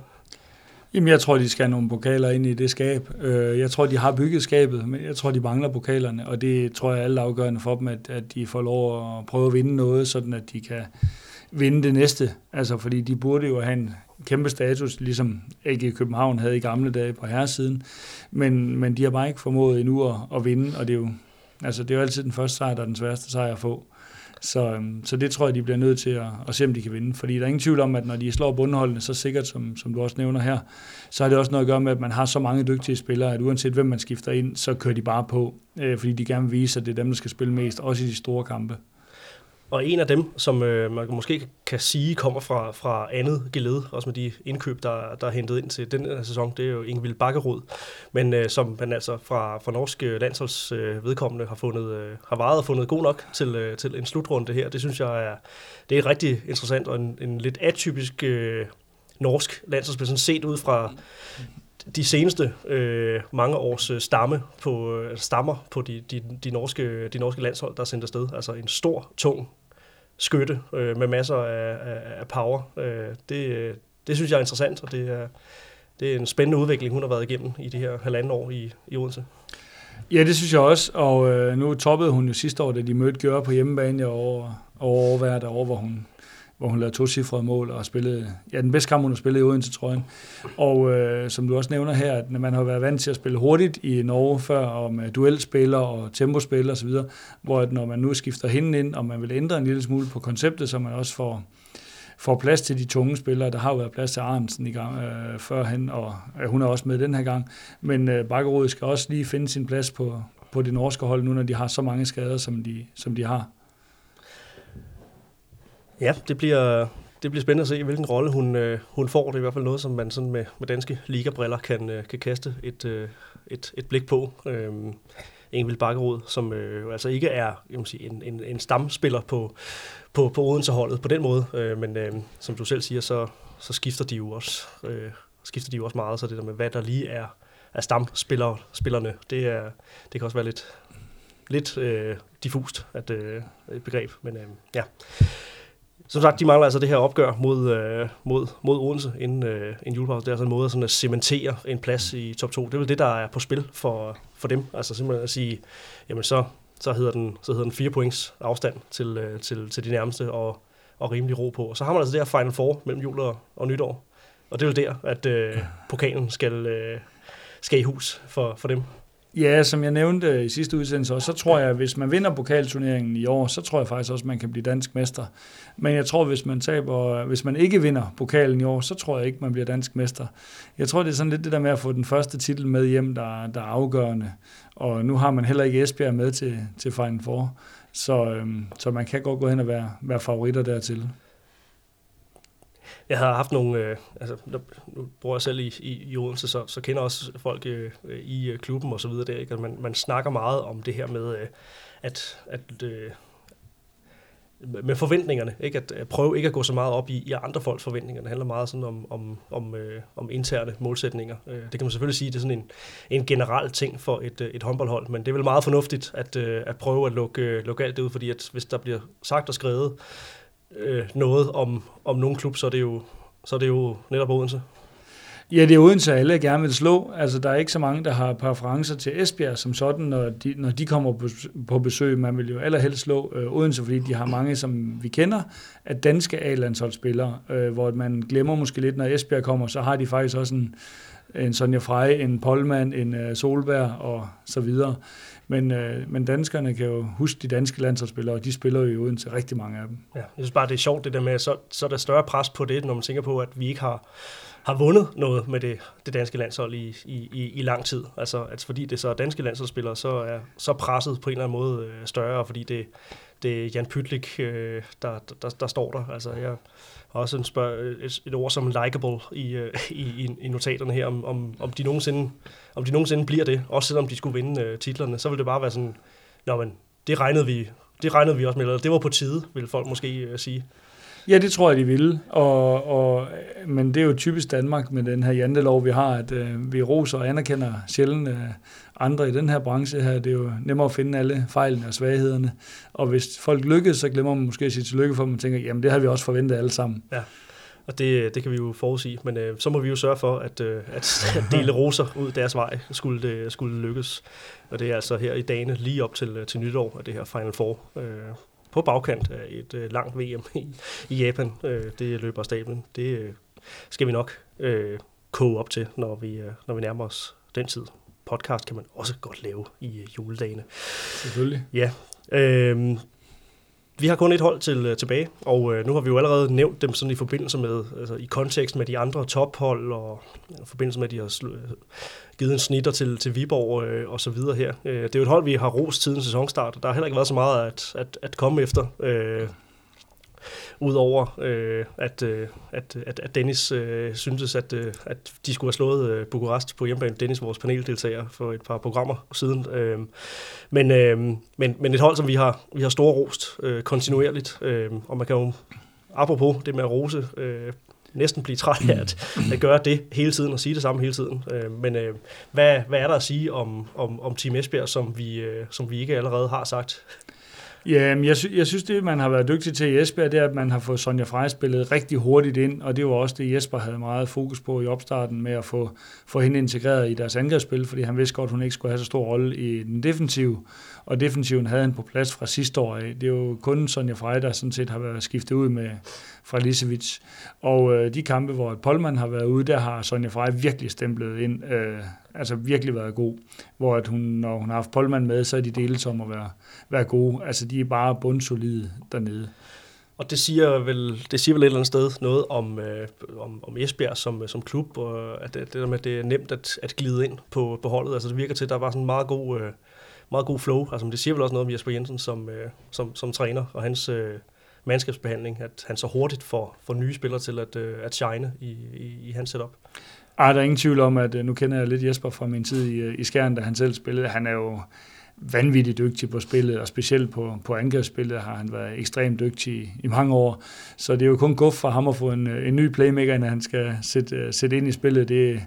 Jamen, jeg tror, de skal have nogle pokaler ind i det skab. Øh, jeg tror, de har bygget skabet, men jeg tror, de mangler pokalerne, og det tror jeg er alt afgørende for dem, at, at de får lov at prøve at vinde noget, sådan at de kan vinde det næste. Altså, fordi de burde jo have en kæmpe status, ligesom AG København havde i gamle dage på herresiden. Men, men de har bare ikke formået endnu at, at vinde, og det er jo, altså, det er jo altid den første sejr, der er den sværeste sejr at få. Så, øhm, så det tror jeg, de bliver nødt til at, at se, om de kan vinde. Fordi der er ingen tvivl om, at når de slår bundholdene så sikkert, som, som du også nævner her, så har det også noget at gøre med, at man har så mange dygtige spillere, at uanset hvem man skifter ind, så kører de bare på, øh, fordi de gerne vil vise, at det er dem, der skal spille mest, også i de store kampe. Og en af dem, som øh, man måske kan sige kommer fra, fra andet geled, også med de indkøb, der, der er hentet ind til den her sæson, det er jo Ingevild Bakkerud, men øh, som man altså fra, fra norsk øh, landsholds øh, vedkommende har, fundet, øh, har varet og fundet god nok til, øh, til en slutrunde her. Det synes jeg er, det er rigtig interessant og en, en lidt atypisk øh, norsk landsholdsspil, sådan set ud fra de seneste øh, mange års øh, stamme på, øh, stammer på de, de, de, norske, de norske landshold, der er sendt afsted. Altså en stor, tung skytte øh, med masser af, af, af power. Øh, det, det synes jeg er interessant, og det er, det er en spændende udvikling, hun har været igennem i de her halvanden år i, i Odense. Ja, det synes jeg også, og øh, nu toppede hun jo sidste år, da de mødte Gøre på hjemmebane over, over overværet over, hvor hun hvor hun lavede to mål og spillede, ja, den bedste kamp, hun har spillet i Odense, tror jeg. Og øh, som du også nævner her, at man har været vant til at spille hurtigt i Norge før, øh, og med duelspiller og tempospil osv., hvor at når man nu skifter hende ind, og man vil ændre en lille smule på konceptet, så man også får, får plads til de tunge spillere. Der har jo været plads til Arnsen i gang øh, førhen, og øh, hun er også med den her gang. Men øh, Bakkerud skal også lige finde sin plads på, på det norske hold, nu når de har så mange skader, som de, som de har. Ja, det bliver, det bliver spændende at se, hvilken rolle hun, øh, hun får. Det er i hvert fald noget, som man sådan med, med danske ligabriller kan, øh, kan kaste et, øh, et, et blik på. Øh, Engvild Bakkerud, som øh, altså ikke er jeg må sige, en, en, en stamspiller på, på, på Odense-holdet på den måde, øh, men øh, som du selv siger, så, så skifter de jo også øh, skifter de jo også meget, så det der med, hvad der lige er er stamspillerne, det, er, det kan også være lidt, lidt øh, diffust at, øh, et begreb, men øh, ja. Som sagt, de mangler altså det her opgør mod, øh, mod, mod Odense inden, øh, inden julepause. Det er altså en måde sådan at cementere en plads i top 2. Det er vel det, der er på spil for, for dem. Altså simpelthen at sige, jamen så, så, hedder, den, så hedder den 4 points afstand til, øh, til, til de nærmeste og, og rimelig ro på. Og så har man altså det her Final Four mellem jul og, og nytår. Og det er vel der, at øh, pokalen skal, øh, skal i hus for, for dem. Ja, som jeg nævnte i sidste udsendelse, så tror jeg, at hvis man vinder pokalturneringen i år, så tror jeg faktisk også, at man kan blive dansk mester. Men jeg tror, hvis man taber, hvis man ikke vinder pokalen i år, så tror jeg ikke, man bliver dansk mester. Jeg tror, det er sådan lidt det der med at få den første titel med hjem, der, der er afgørende. Og nu har man heller ikke Esbjerg med til, til Final Four, så, øhm, så man kan godt gå hen og være, være favoritter dertil. Jeg havde haft nogle, øh, altså nu bor jeg selv i, i, i Odense, så, så kender også folk øh, øh i øh, klubben og så videre der, ikke? Og man, man snakker meget om det her med, øh, at, at øh, med forventningerne, ikke? At, at prøve ikke at gå så meget op i, i andre folks forventninger. Det handler meget sådan om, om, om, øh, om interne målsætninger. Øh, det kan man selvfølgelig sige, det er sådan en, en generel ting for et, øh, et håndboldhold, men det er vel meget fornuftigt at, øh, at prøve at lukke, øh, lukke alt det ud, fordi at hvis der bliver sagt og skrevet øh, noget om, om nogen klub, så er det jo, så er det jo netop Odense. Ja, det er Odense, alle gerne vil slå. Altså, der er ikke så mange, der har præferencer til Esbjerg som sådan, når de, når de kommer på, på besøg. Man vil jo allerhelst slå øh, Odense, fordi de har mange, som vi kender, af danske A-landsholdsspillere, øh, hvor man glemmer måske lidt, når Esbjerg kommer, så har de faktisk også en, en Sonja Frey, en Polman, en uh, Solberg og så videre. Men, øh, men danskerne kan jo huske de danske landsholdsspillere, og de spiller jo uden til rigtig mange af dem. Ja, jeg synes bare, det er sjovt det der med, så, så er der større pres på det, når man tænker på, at vi ikke har, har vundet noget med det, det danske landshold i, i, i, i lang tid. Altså, at fordi det så er danske landsholdsspillere, så er så presset på en eller anden måde øh, større, fordi det, det er Jan Pytlik, øh, der, der, der, står der. Altså, jeg har også en spørg, et, et ord som likable i, øh, i, i, i notaterne her, om, om, om, de nogensinde, om de nogensinde bliver det, også selvom de skulle vinde øh, titlerne, så vil det bare være sådan, nå men, det regnede vi, det regnede vi også med, eller det var på tide, vil folk måske øh, sige. Ja, det tror jeg, de vil. Og, og, men det er jo typisk Danmark med den her jantelov, vi har, at øh, vi roser og anerkender sjældent øh, andre i den her branche her. Det er jo nemmere at finde alle fejlene og svaghederne. Og hvis folk lykkes, så glemmer man måske at sige tillykke for, at man tænker, jamen det har vi også forventet alle sammen. Ja. Og det, øh, det kan vi jo forudsige, men øh, så må vi jo sørge for, at, øh, at, at dele roser ud deres vej, skulle det skulle lykkes. Og det er altså her i dagene lige op til, øh, til nytår, at det her Final Four øh, på bagkant af et øh, langt VM i, i Japan. Øh, det løber stablen. Det øh, skal vi nok øh, koge op til, når vi, øh, når vi nærmer os den tid. Podcast kan man også godt lave i øh, juledagene. Selvfølgelig. Ja. Øh, vi har kun et hold til, øh, tilbage, og øh, nu har vi jo allerede nævnt dem sådan i forbindelse med, altså i kontekst med de andre tophold, og øh, i forbindelse med, at de har sl- øh, givet en snitter til, til Viborg øh, og så videre her. Øh, det er jo et hold, vi har rost siden sæsonstart, og der har heller ikke været så meget at, at, at komme efter. Øh, Udover øh, at, øh, at, at, at Dennis øh, syntes, at, øh, at de skulle have slået øh, Bukarest på hjemmebane. Dennis, vores paneldeltager for et par programmer siden. Øh, men, øh, men, men et hold, som vi har, vi har stor rost øh, kontinuerligt. Øh, og man kan jo, apropos det med at rose, øh, næsten blive træt af at, at gøre det hele tiden og sige det samme hele tiden. Øh, men øh, hvad, hvad er der at sige om, om, om Team Esbjerg, som vi, øh, som vi ikke allerede har sagt? Ja, jeg, sy- jeg synes, det man har været dygtig til i Esbjerg, det er, at man har fået Sonja Frey spillet rigtig hurtigt ind, og det var også det, Jesper havde meget fokus på i opstarten med at få, få hende integreret i deres angrebsspil, fordi han vidste godt, at hun ikke skulle have så stor rolle i den defensive, og defensiven havde han på plads fra sidste år af. Det er jo kun Sonja Frey, der sådan set har været skiftet ud med fra Lisevic. Og øh, de kampe, hvor Polman har været ude, der har Sonja Frey virkelig stemplet ind, øh, altså virkelig været god. Hvor at hun, når hun har haft Polman med, så er de delt om at være, være gode. Altså de er bare bundsolide dernede. Og det siger vel, det siger vel et eller andet sted noget om, øh, om, om Esbjerg som, øh, som klub, og at det, det der med, at det er nemt at, at glide ind på, på holdet. Altså det virker til, at der var sådan en meget god, øh, meget god flow. Altså det siger vel også noget om Jesper Jensen som, øh, som, som træner, og hans øh, mandskabsbehandling, at han så hurtigt får, får nye spillere til at, øh, at shine i, i, i hans setup. Ej, der er ingen tvivl om, at øh, nu kender jeg lidt Jesper fra min tid i, øh, i Skjern, da han selv spillede. Han er jo vanvittigt dygtig på spillet, og specielt på, på angrebsspillet har han været ekstremt dygtig i, i mange år. Så det er jo kun guf for ham at få en, øh, en ny playmaker, når han skal sætte, sætte ind i spillet. Det,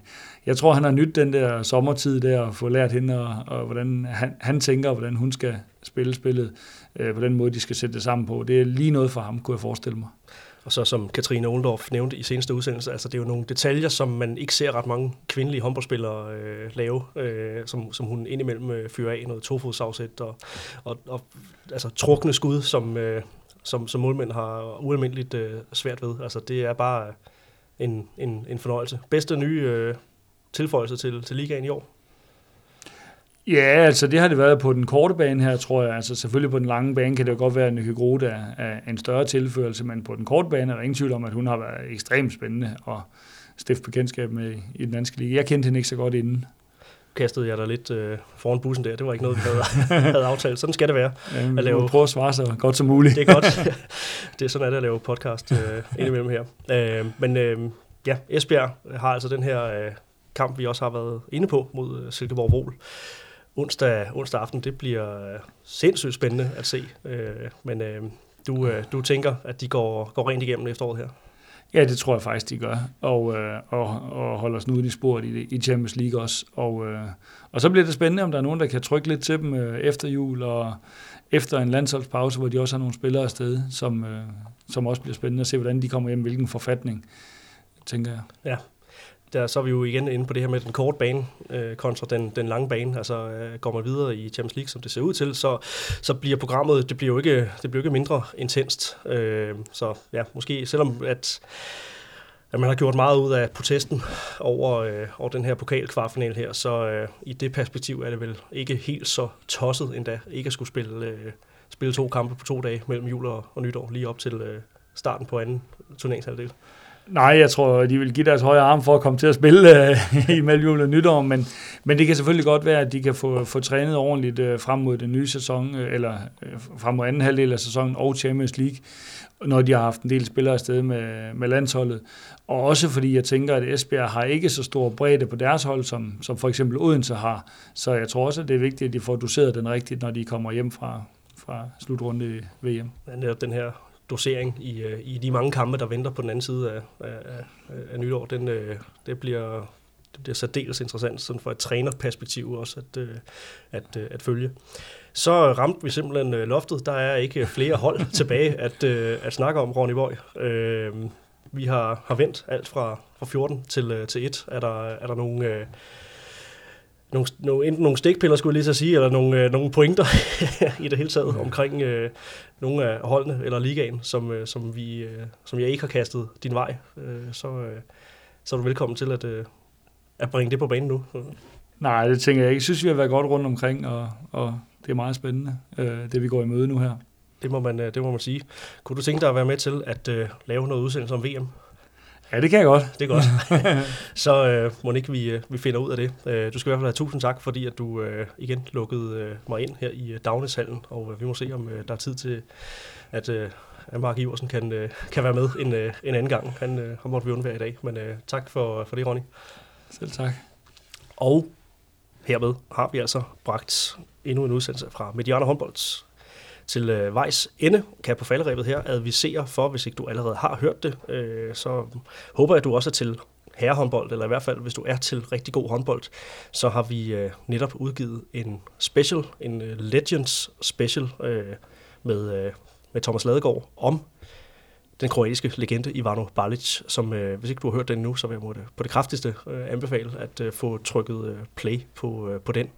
jeg tror, han har nyt den der sommertid der, og få lært hende, og, og hvordan han, han tænker, hvordan hun skal spille spillet, øh, på den måde, de skal sætte det sammen på. Det er lige noget for ham, kunne jeg forestille mig. Og så som Katrine Oldorf nævnte i seneste udsendelse, altså det er jo nogle detaljer, som man ikke ser ret mange kvindelige håndboldspillere øh, lave, øh, som, som hun indimellem øh, fyrer af, noget tofodsafsæt og, og, og altså trukne skud, som, øh, som, som målmænd har ualmindeligt øh, svært ved. Altså det er bare en, en, en fornøjelse. Bedste nye øh, tilføjelse til, til ligaen i år? Ja, altså det har det været på den korte bane her, tror jeg. Altså selvfølgelig på den lange bane kan det jo godt være, at Nykke Grote er, er en større tilførelse, men på den korte bane er der ingen tvivl om, at hun har været ekstremt spændende og stifte bekendtskab med i den danske liga. Jeg kendte hende ikke så godt inden. Kastede jeg der lidt øh, foran bussen der. Det var ikke noget, vi havde, havde aftalt. Sådan skal det være. Ja, at lave... prøve at svare så godt som muligt. Det er godt. det er sådan, at at lave podcast øh, indimellem her. Øh, men øh, ja, Esbjerg har altså den her øh, kamp, vi også har været inde på mod øh, Silkeborg Vol onsdag, onsdag aften. Det bliver øh, sindssygt spændende at se. Øh, men øh, du, øh, du tænker, at de går, går rent igennem efteråret her? Ja, det tror jeg faktisk, de gør, og, øh, og, og holder os nu i sporet i, i Champions League også. Og, øh, og så bliver det spændende, om der er nogen, der kan trykke lidt til dem øh, efter jul, og efter en landsholdspause, hvor de også har nogle spillere afsted, som, øh, som også bliver spændende at se, hvordan de kommer hjem, hvilken forfatning, tænker jeg. Ja, der, så er vi jo igen inde på det her med den korte bane øh, kontra den, den lange bane. Altså øh, går man videre i Champions League, som det ser ud til, så, så bliver programmet, det bliver jo ikke, det bliver ikke mindre intenst. Øh, så ja, måske selvom at, at man har gjort meget ud af protesten over, øh, over den her pokalkvartfinal her, så øh, i det perspektiv er det vel ikke helt så tosset endda ikke at skulle spille, øh, spille to kampe på to dage mellem jul og, og nytår, lige op til øh, starten på anden turneringshalvdel. Nej, jeg tror, de vil give deres højre arm for at komme til at spille øh, i mellem og nytår, men, men det kan selvfølgelig godt være, at de kan få, få trænet ordentligt øh, frem mod den nye sæson, øh, eller øh, frem mod anden halvdel af sæsonen og Champions League, når de har haft en del spillere afsted med, med landsholdet. Og også fordi jeg tænker, at Esbjerg har ikke så stor bredde på deres hold, som, som for eksempel Odense har. Så jeg tror også, at det er vigtigt, at de får doseret den rigtigt, når de kommer hjem fra, fra slutrunde i VM. Ja, den her dosering i, øh, i de mange kampe, der venter på den anden side af, af, af nytår, den, øh, det bliver det bliver særdeles interessant sådan for et trænerperspektiv også at, øh, at, øh, at følge. Så ramte vi simpelthen øh, loftet. Der er ikke flere hold tilbage at, at snakke om, Ronny Boy. Vi har, har vendt alt fra, fra 14 til, til 1. Er der, er der nogle nogle, nogle, enten nogle stikpiller, skulle jeg lige så sige, eller nogle, øh, nogle pointer i det hele taget omkring øh, nogle af holdene eller ligaen, som, øh, som, vi, øh, som jeg ikke har kastet din vej. Øh, så, øh, så er du velkommen til at, øh, at bringe det på banen nu. Nej, det tænker jeg ikke. Jeg synes, vi har været godt rundt omkring, og, og det er meget spændende, øh, det vi går i møde nu her. Det må man, øh, det må man sige. Kunne du tænke dig at være med til at øh, lave noget udsendelse om VM? Ja, det kan jeg godt. Det er godt. så øh, må ikke vi, øh, vi finder ud af det. Øh, du skal i hvert fald have tusind tak, fordi at du øh, igen lukkede øh, mig ind her i øh, Dagneshallen, og øh, vi må se, om øh, der er tid til, at, øh, at Mark Iversen kan, øh, kan være med en, øh, en anden gang. Han, øh, han måtte vi undvære i dag, men øh, tak for, for det, Ronny. Selv tak. Og hermed har vi altså bragt endnu en udsendelse fra Mediana Håndbolds til øh, vejs ende, kan jeg på falderæbet her advisere for, hvis ikke du allerede har hørt det, øh, så håber jeg, at du også er til herrehåndbold, eller i hvert fald, hvis du er til rigtig god håndbold, så har vi øh, netop udgivet en special, en øh, Legends special øh, med, øh, med Thomas Ladegaard om den kroatiske legende Ivano Balic, som øh, hvis ikke du har hørt den nu, så vil jeg måtte på det kraftigste øh, anbefale at øh, få trykket øh, play på, øh, på den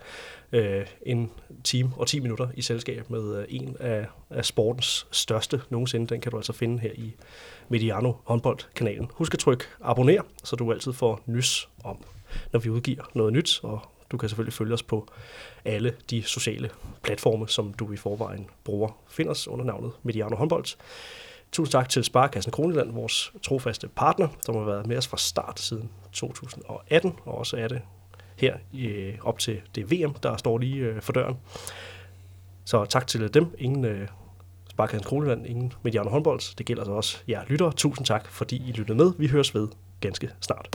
øh, en time og 10 minutter i selskab med øh, en af, af sportens største nogensinde. Den kan du altså finde her i Mediano håndboldkanalen. Husk at trykke abonner, så du altid får nys om, når vi udgiver noget nyt, og du kan selvfølgelig følge os på alle de sociale platforme, som du i forvejen bruger. Find os under navnet Mediano Håndbold. Tusind tak til Sparkassen Kroneland, vores trofaste partner, som har været med os fra start siden 2018, og også er det her øh, op til det VM, der står lige øh, for døren. Så tak til dem. Ingen øh, Sparkassen Kroneland, ingen Mediano håndbold. Det gælder så også jer lyttere. Tusind tak, fordi I lyttede med. Vi høres ved ganske snart.